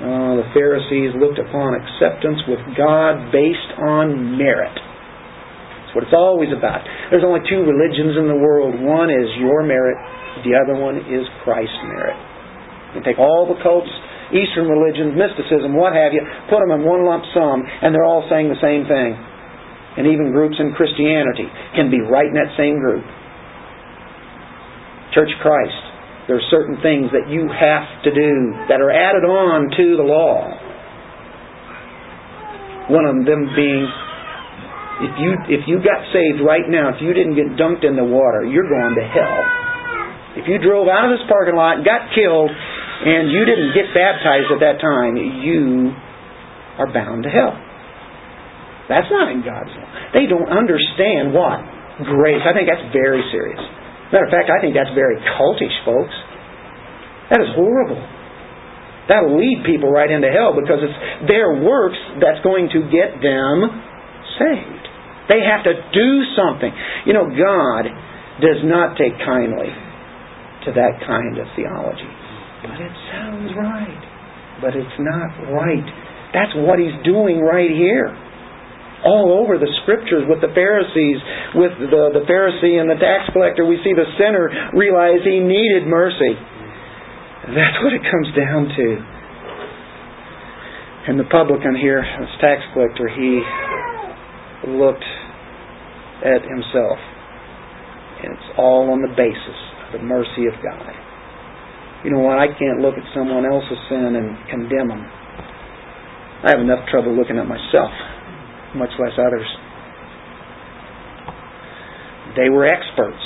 [SPEAKER 1] Uh, the Pharisees looked upon acceptance with God based on merit. That's what it's always about. There's only two religions in the world. One is your merit, the other one is Christ's merit. You take all the cults, Eastern religions, mysticism, what have you, put them in one lump sum, and they're all saying the same thing. And even groups in Christianity can be right in that same group. Church Christ there are certain things that you have to do that are added on to the law. One of them being if you if you got saved right now, if you didn't get dunked in the water, you're going to hell. If you drove out of this parking lot, and got killed, and you didn't get baptized at that time, you are bound to hell. That's not in God's law. They don't understand what? Grace. I think that's very serious. Matter of fact, I think that's very cultish, folks. That is horrible. That'll lead people right into hell because it's their works that's going to get them saved. They have to do something. You know, God does not take kindly to that kind of theology. But it sounds right. But it's not right. That's what He's doing right here all over the scriptures with the Pharisees, with the, the Pharisee and the tax collector. We see the sinner realize he needed mercy. That's what it comes down to. And the publican here, this tax collector, he looked at himself. And it's all on the basis the mercy of God. You know what? I can't look at someone else's sin and condemn them. I have enough trouble looking at myself much less others. They were experts.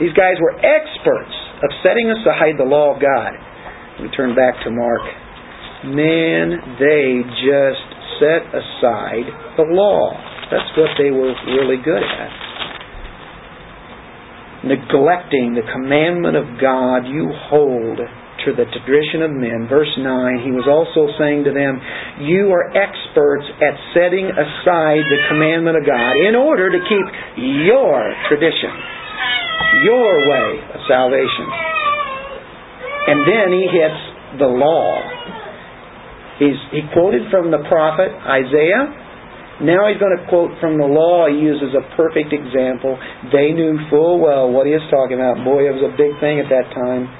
[SPEAKER 1] These guys were experts of setting aside the law of God. We turn back to Mark. Man, they just set aside the law. That's what they were really good at. Neglecting the commandment of God, you hold to the tradition of men. Verse 9, he was also saying to them, You are experts at setting aside the commandment of God in order to keep your tradition, your way of salvation. And then he hits the law. He's, he quoted from the prophet Isaiah. Now he's going to quote from the law. He uses a perfect example. They knew full well what he is talking about. Boy, it was a big thing at that time.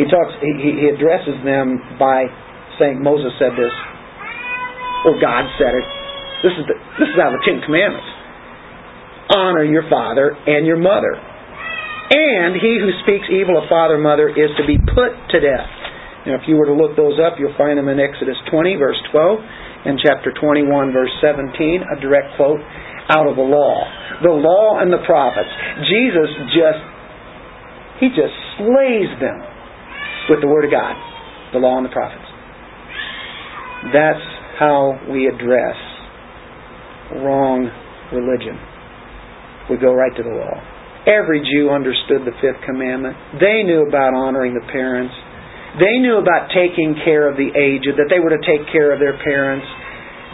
[SPEAKER 1] He talks. He, he addresses them by saying Moses said this, or God said it. This is the, this is out of the Ten Commandments. Honor your father and your mother, and he who speaks evil of father and mother is to be put to death. Now, if you were to look those up, you'll find them in Exodus 20, verse 12, and chapter 21, verse 17, a direct quote out of the law. The law and the prophets. Jesus just, he just slays them with the Word of God, the law and the prophets. That's how we address wrong religion. We go right to the law. Every Jew understood the fifth commandment. They knew about honoring the parents. They knew about taking care of the aged, that they were to take care of their parents.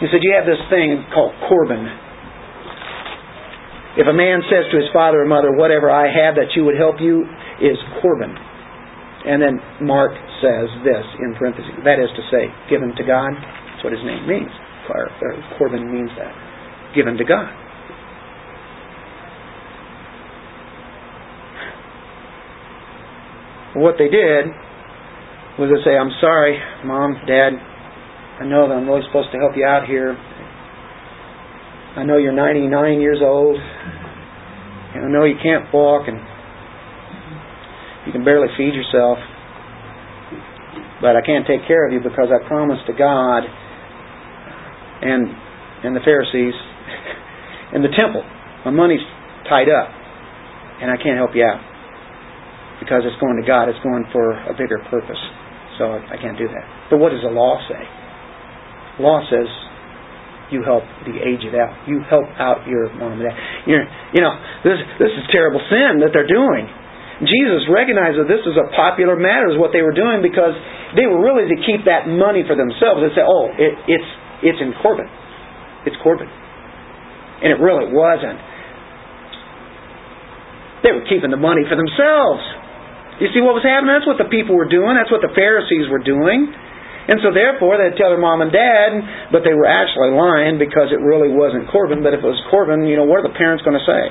[SPEAKER 1] He said, You have this thing called Corban. If a man says to his father or mother, Whatever I have that you would help you, is Corban. And then Mark says this in parentheses. That is to say, given to God. That's what his name means. Corban means that. Given to God. What they did was to say, I'm sorry, Mom, Dad. I know that I'm really supposed to help you out here. I know you're 99 years old. And I know you can't walk and you can barely feed yourself. but I can't take care of you because I promised to God and and the Pharisees [laughs] and the temple. My money's tied up, and I can't help you out because it's going to God. It's going for a bigger purpose. So I can't do that. But what does the law say? Law says you help the aged out. You help out your mom and dad. You're, you know, this this is terrible sin that they're doing. Jesus recognized that this was a popular matter, is what they were doing, because they were really to keep that money for themselves. They say, "Oh, it, it's it's in Corban, it's Corban," and it really wasn't. They were keeping the money for themselves. You see what was happening? That's what the people were doing. That's what the Pharisees were doing. And so therefore they'd tell their mom and dad, but they were actually lying because it really wasn't Corban. But if it was Corban, you know, what are the parents going to say?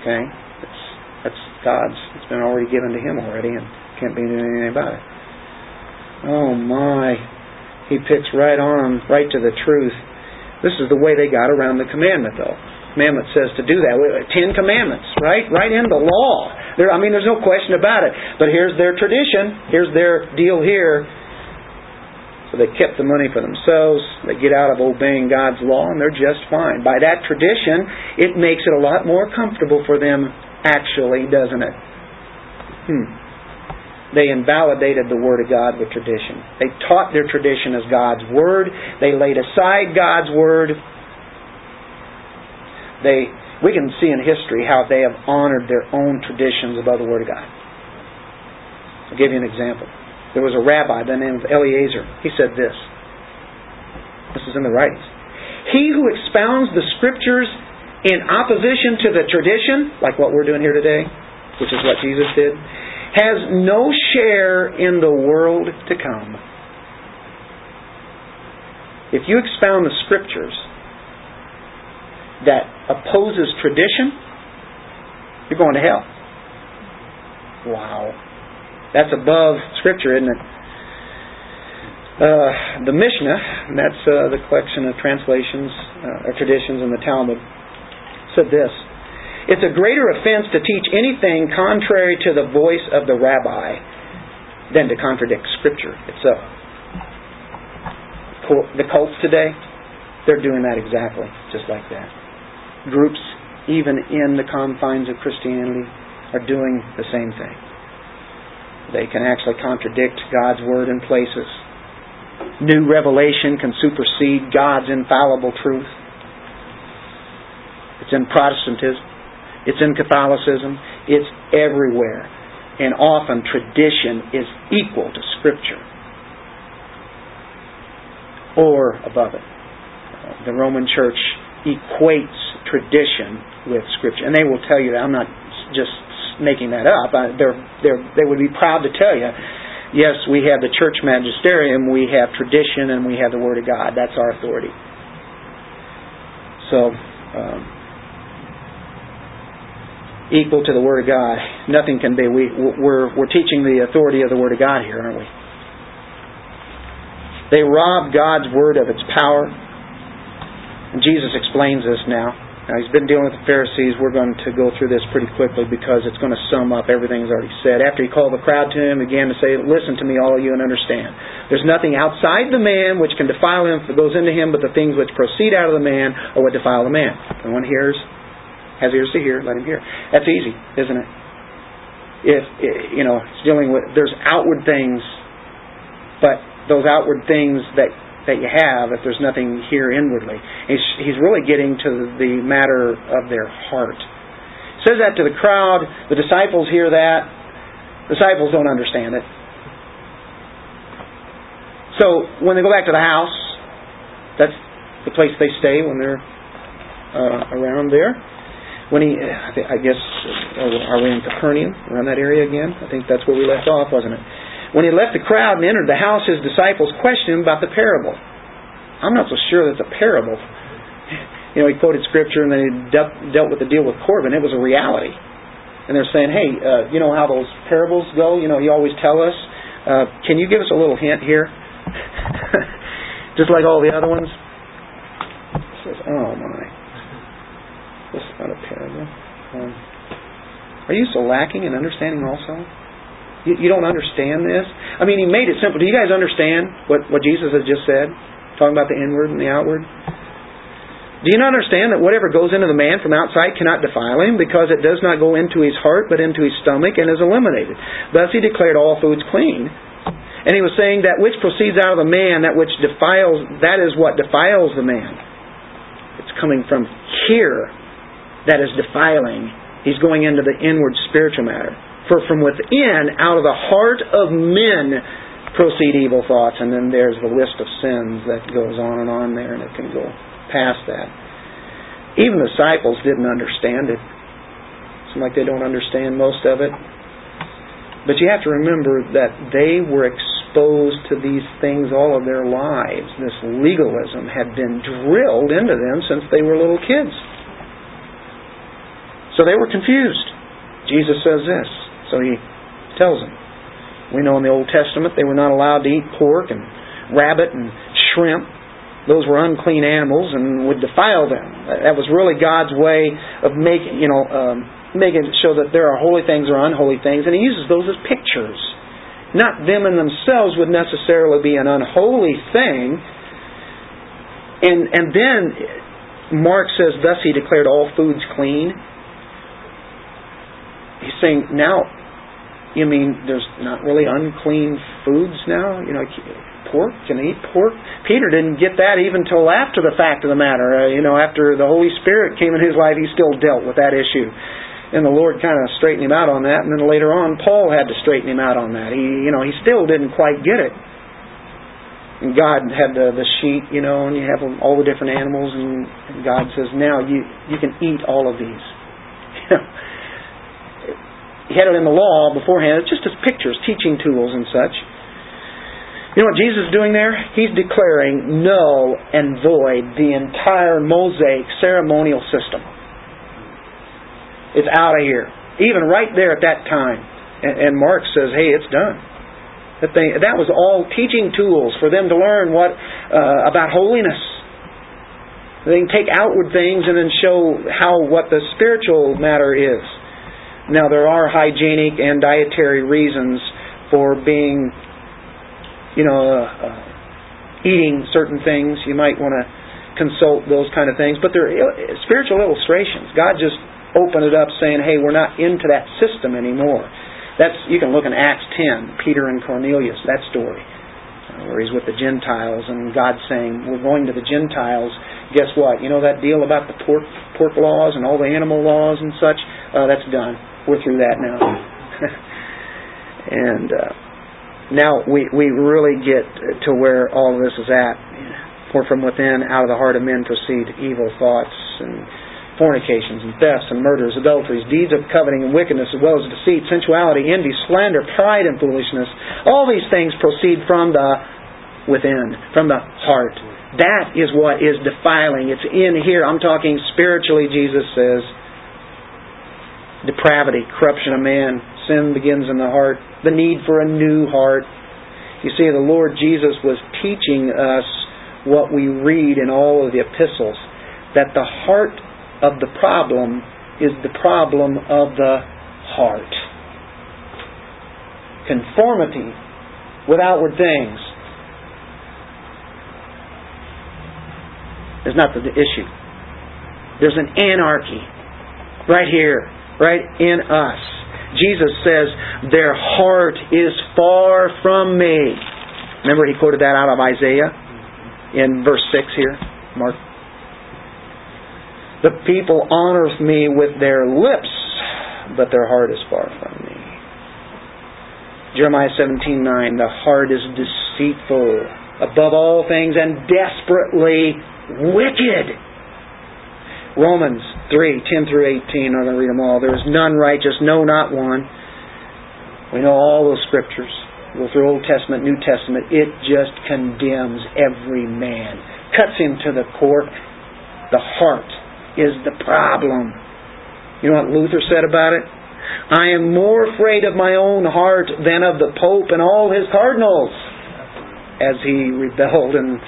[SPEAKER 1] Okay, it's, that's God's. It's been already given to him already, and can't be doing anything about it. Oh my, he picks right on, right to the truth. This is the way they got around the commandment, though. Commandment says to do that. Ten commandments, right? Right in the law. There, I mean, there's no question about it. But here's their tradition. Here's their deal here. So they kept the money for themselves. They get out of obeying God's law, and they're just fine. By that tradition, it makes it a lot more comfortable for them, actually, doesn't it? Hmm. They invalidated the Word of God with tradition. They taught their tradition as God's Word. They laid aside God's Word. They we can see in history how they have honored their own traditions above the Word of God. I'll give you an example. There was a rabbi by the name of Eliezer. He said this. This is in the writings. He who expounds the scriptures in opposition to the tradition, like what we're doing here today, which is what Jesus did, has no share in the world to come. If you expound the scriptures that opposes tradition, you're going to hell. Wow. That's above Scripture, isn't it? Uh, the Mishnah, that's uh, the collection of translations uh, or traditions in the Talmud, said this It's a greater offense to teach anything contrary to the voice of the rabbi than to contradict Scripture itself. The cults today, they're doing that exactly, just like that groups, even in the confines of Christianity, are doing the same thing. They can actually contradict God's Word in places. New revelation can supersede God's infallible truth. It's in Protestantism. It's in Catholicism. It's everywhere. And often tradition is equal to Scripture or above it. The Roman Church equates tradition with Scripture. And they will tell you that. I'm not just making that up. They're, they're, they would be proud to tell you, yes, we have the church magisterium, we have tradition, and we have the Word of God. That's our authority. So, um, equal to the Word of God. Nothing can be. We, we're, we're teaching the authority of the Word of God here, aren't we? They rob God's Word of its power and Jesus explains this now. Now, he's been dealing with the Pharisees. We're going to go through this pretty quickly because it's going to sum up everything he's already said. After he called the crowd to him, began to say, Listen to me, all of you, and understand. There's nothing outside the man which can defile him it goes into him, but the things which proceed out of the man are what defile the man. If one hears, has ears to hear, let him hear. That's easy, isn't it? If, you know, it's dealing with, there's outward things, but those outward things that that you have if there's nothing here inwardly. He's, he's really getting to the matter of their heart. He says that to the crowd. The disciples hear that. Disciples don't understand it. So when they go back to the house, that's the place they stay when they're uh, around there. When he, I guess, are we in Capernaum, around that area again? I think that's where we left off, wasn't it? When he left the crowd and entered the house, his disciples questioned him about the parable. I'm not so sure that's a parable. You know, he quoted scripture and then he dealt, with the deal with Corban. It was a reality. And they're saying, hey, uh, you know how those parables go? You know, you always tell us. Uh, can you give us a little hint here? [laughs] Just like all the other ones. He says, oh my. This is not a parable. Um, are you so lacking in understanding also? You, you don't understand this? I mean, he made it simple. Do you guys understand what, what Jesus has just said? Talking about the inward and the outward? Do you not understand that whatever goes into the man from outside cannot defile him, because it does not go into his heart, but into his stomach, and is eliminated? Thus he declared all foods clean. And he was saying that which proceeds out of the man, that which defiles, that is what defiles the man. It's coming from here that is defiling. He's going into the inward spiritual matter. For from within, out of the heart of men, proceed evil thoughts. And then there's the list of sins that goes on and on there, and it can go past that. Even the disciples didn't understand it. It's like they don't understand most of it. But you have to remember that they were exposed to these things all of their lives. This legalism had been drilled into them since they were little kids. So they were confused. Jesus says this. So he tells them. We know in the Old Testament they were not allowed to eat pork and rabbit and shrimp those were unclean animals and would defile them. That was really God's way of making, you know, um, making it show that there are holy things or unholy things, and He uses those as pictures. Not them in themselves would necessarily be an unholy thing. And and then Mark says, "Thus He declared all foods clean." He's saying now you mean there's not really unclean foods now? You know, pork? Can I eat pork? Peter didn't get that even till after the fact of the matter. Uh, you know, after the Holy Spirit came in his life, he still dealt with that issue. And the Lord kind of straightened him out on that. And then later on, Paul had to straighten him out on that. He, you know, he still didn't quite get it. And God had the the sheep, you know, and you have all the different animals, and, and God says, now you you can eat all of these. [laughs] [laughs] he had it in the law beforehand, just as pictures, teaching tools and such. You know what Jesus is doing there? He's declaring null and void the entire Mosaic ceremonial system. It's out of here. Even right there at that time. And, Mark says, hey, it's done. That, they, that was all teaching tools for them to learn what uh, about holiness. They can take outward things and then show how what the spiritual matter is. Now there are hygienic and dietary reasons for being you know, uh, uh, eating certain things. You might want to consult those kind of things. But they're spiritual illustrations. God just opened it up saying, hey, we're not into that system anymore. That's You can look in Acts 10, Peter and Cornelius, that story, uh, where he's with the Gentiles and God saying, we're going to the Gentiles. Guess what? You know that deal about the pork, pork laws and all the animal laws and such? Uh, that's done. We're through that now. [laughs] and... Uh, now we, we really get to where all of this is at. For from within, out of the heart of men proceed evil thoughts and fornications and thefts and murders, adulteries, deeds of coveting and wickedness, as well as deceit, sensuality, envy, slander, pride, and foolishness. All these things proceed from the within, from the heart. That is what is defiling. It's in here. I'm talking spiritually, Jesus says. Depravity, corruption of man, sin begins in the heart the need for a new heart. You see, the Lord Jesus was teaching us what we read in all of the epistles that the heart of the problem is the problem of the heart. Conformity with outward things is not the issue. There's an anarchy right here, right in us. Jesus says, Their heart is far from me. Remember, he quoted that out of Isaiah in verse 6 here, Mark. The people honor me with their lips, but their heart is far from me. Jeremiah 17:9 The heart is deceitful above all things and desperately wicked. Romans 3, 10 through 18. I'm going to read them all. There is none righteous, no, not one. We know all those scriptures. Go through Old Testament, New Testament. It just condemns every man, cuts him to the core. The heart is the problem. You know what Luther said about it? I am more afraid of my own heart than of the Pope and all his cardinals as he rebelled and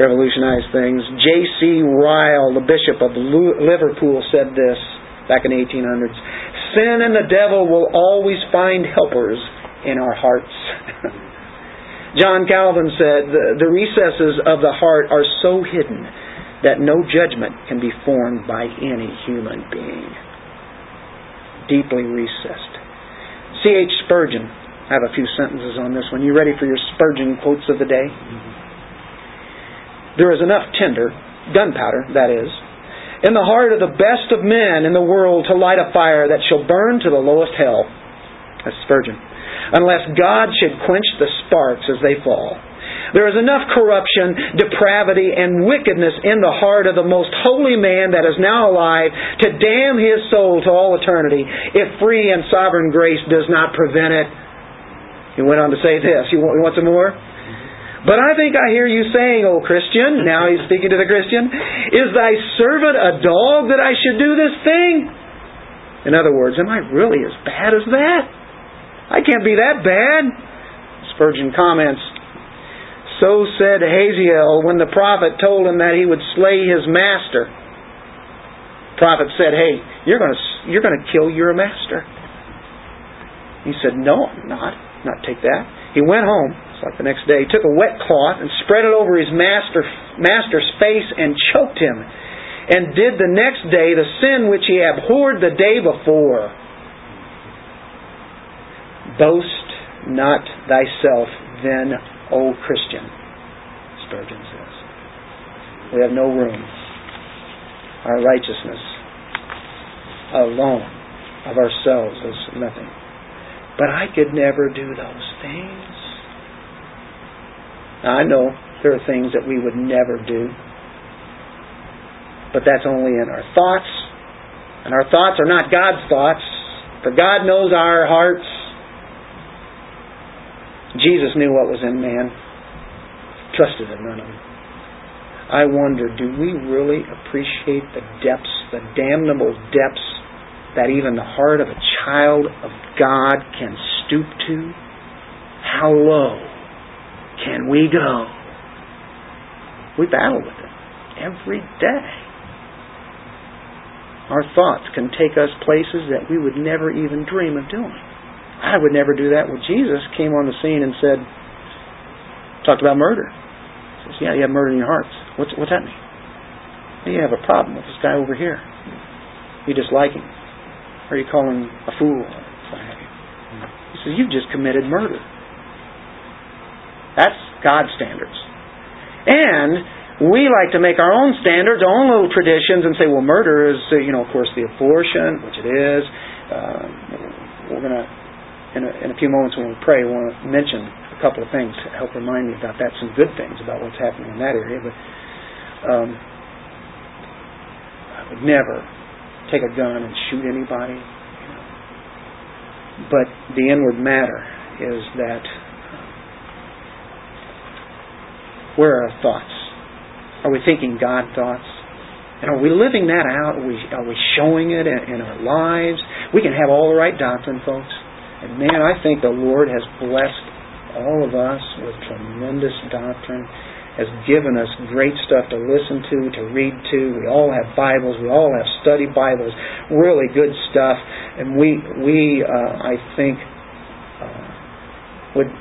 [SPEAKER 1] revolutionize things. J.C. Ryle, the Bishop of Liverpool, said this back in the 1800s. Sin and the devil will always find helpers in our hearts. [laughs] John Calvin said, the, the recesses of the heart are so hidden that no judgment can be formed by any human being. Deeply recessed. C.H. Spurgeon. I have a few sentences on this one. You ready for your Spurgeon quotes of the day? Mm-hmm. There is enough tinder, gunpowder, that is, in the heart of the best of men in the world to light a fire that shall burn to the lowest hell. That's Spurgeon. Unless God should quench the sparks as they fall. There is enough corruption, depravity, and wickedness in the heart of the most holy man that is now alive to damn his soul to all eternity if free and sovereign grace does not prevent it. He went on to say this. You want, you want some more? But I think I hear you saying, O Christian, now he's speaking to the Christian, is thy servant a dog that I should do this thing? In other words, am I really as bad as that? I can't be that bad. Spurgeon comments, so said Hazael when the prophet told him that he would slay his master. The prophet said, "Hey, you're going to you're going to kill your master." He said, "No, I'm not. Not take that." He went home. Like the next day. He took a wet cloth and spread it over his master master's face and choked him, and did the next day the sin which he abhorred the day before. Boast not thyself then O Christian, Spurgeon says. We have no room. Our righteousness alone of ourselves is nothing. But I could never do those things. Now, I know there are things that we would never do. But that's only in our thoughts. And our thoughts are not God's thoughts. For God knows our hearts. Jesus knew what was in man, trusted in none of them. I wonder, do we really appreciate the depths, the damnable depths that even the heart of a child of God can stoop to? How low can we go? We battle with it every day. Our thoughts can take us places that we would never even dream of doing. I would never do that. Well, Jesus came on the scene and said, talked about murder. He says, yeah, you have murder in your hearts. What's, what's that mean? You have a problem with this guy over here. You dislike him. Or you call him a fool. He says, you've just committed murder. That's God's standards. And we like to make our own standards, our own little traditions, and say, well, murder is, you know, of course, the abortion, which it is. Uh, we're going to in a, few moments when we pray, I want to mention a couple of things to help remind me about that, some good things about what's happening in that area. But um, I would never take a gun and shoot anybody. You know. But the inward matter is that where are our thoughts? Are we thinking God thoughts? And are we living that out? Are we, are we showing it in, in our lives? We can have all the right doctrine, folks. And man, I think the Lord has blessed all of us with tremendous doctrine, has given us great stuff to listen to, to read to. We all have Bibles. We all have study Bibles. Really good stuff. And we, we, uh, I think, uh, would,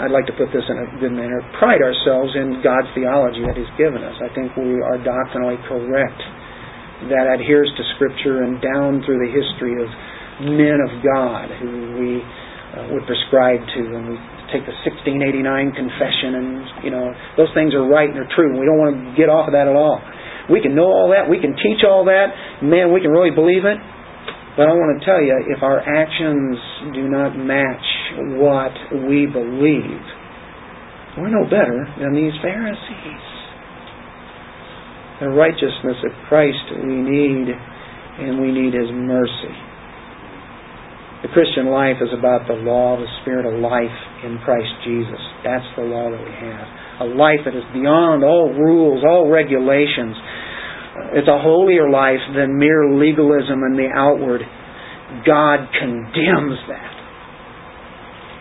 [SPEAKER 1] I'd like to put this in a good manner, pride ourselves in God's theology that He's given us. I think we are doctrinally correct. That adheres to Scripture and down through the history of men of God who we uh, would prescribe to, and we take the 1689 confession, and you know those things are right and they're true. We don't want to get off of that at all. We can know all that, we can teach all that, man, we can really believe it. But I want to tell you, if our actions do not match what we believe, we're no better than these Pharisees. The righteousness of Christ we need, and we need His mercy. The Christian life is about the law of the Spirit of life in Christ Jesus. That's the law that we have. A life that is beyond all rules, all regulations. It's a holier life than mere legalism in the outward. God condemns that.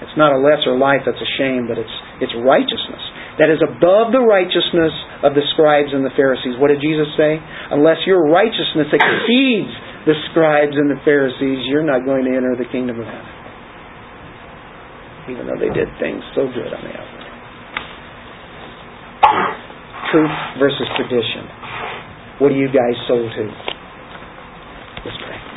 [SPEAKER 1] It's not a lesser life that's a shame, but it's, it's righteousness. That is above the righteousness of the scribes and the Pharisees. What did Jesus say? Unless your righteousness exceeds the scribes and the Pharisees, you're not going to enter the kingdom of heaven. Even though they did things so good on the outside. Truth versus tradition. What are you guys sold to? Let's pray.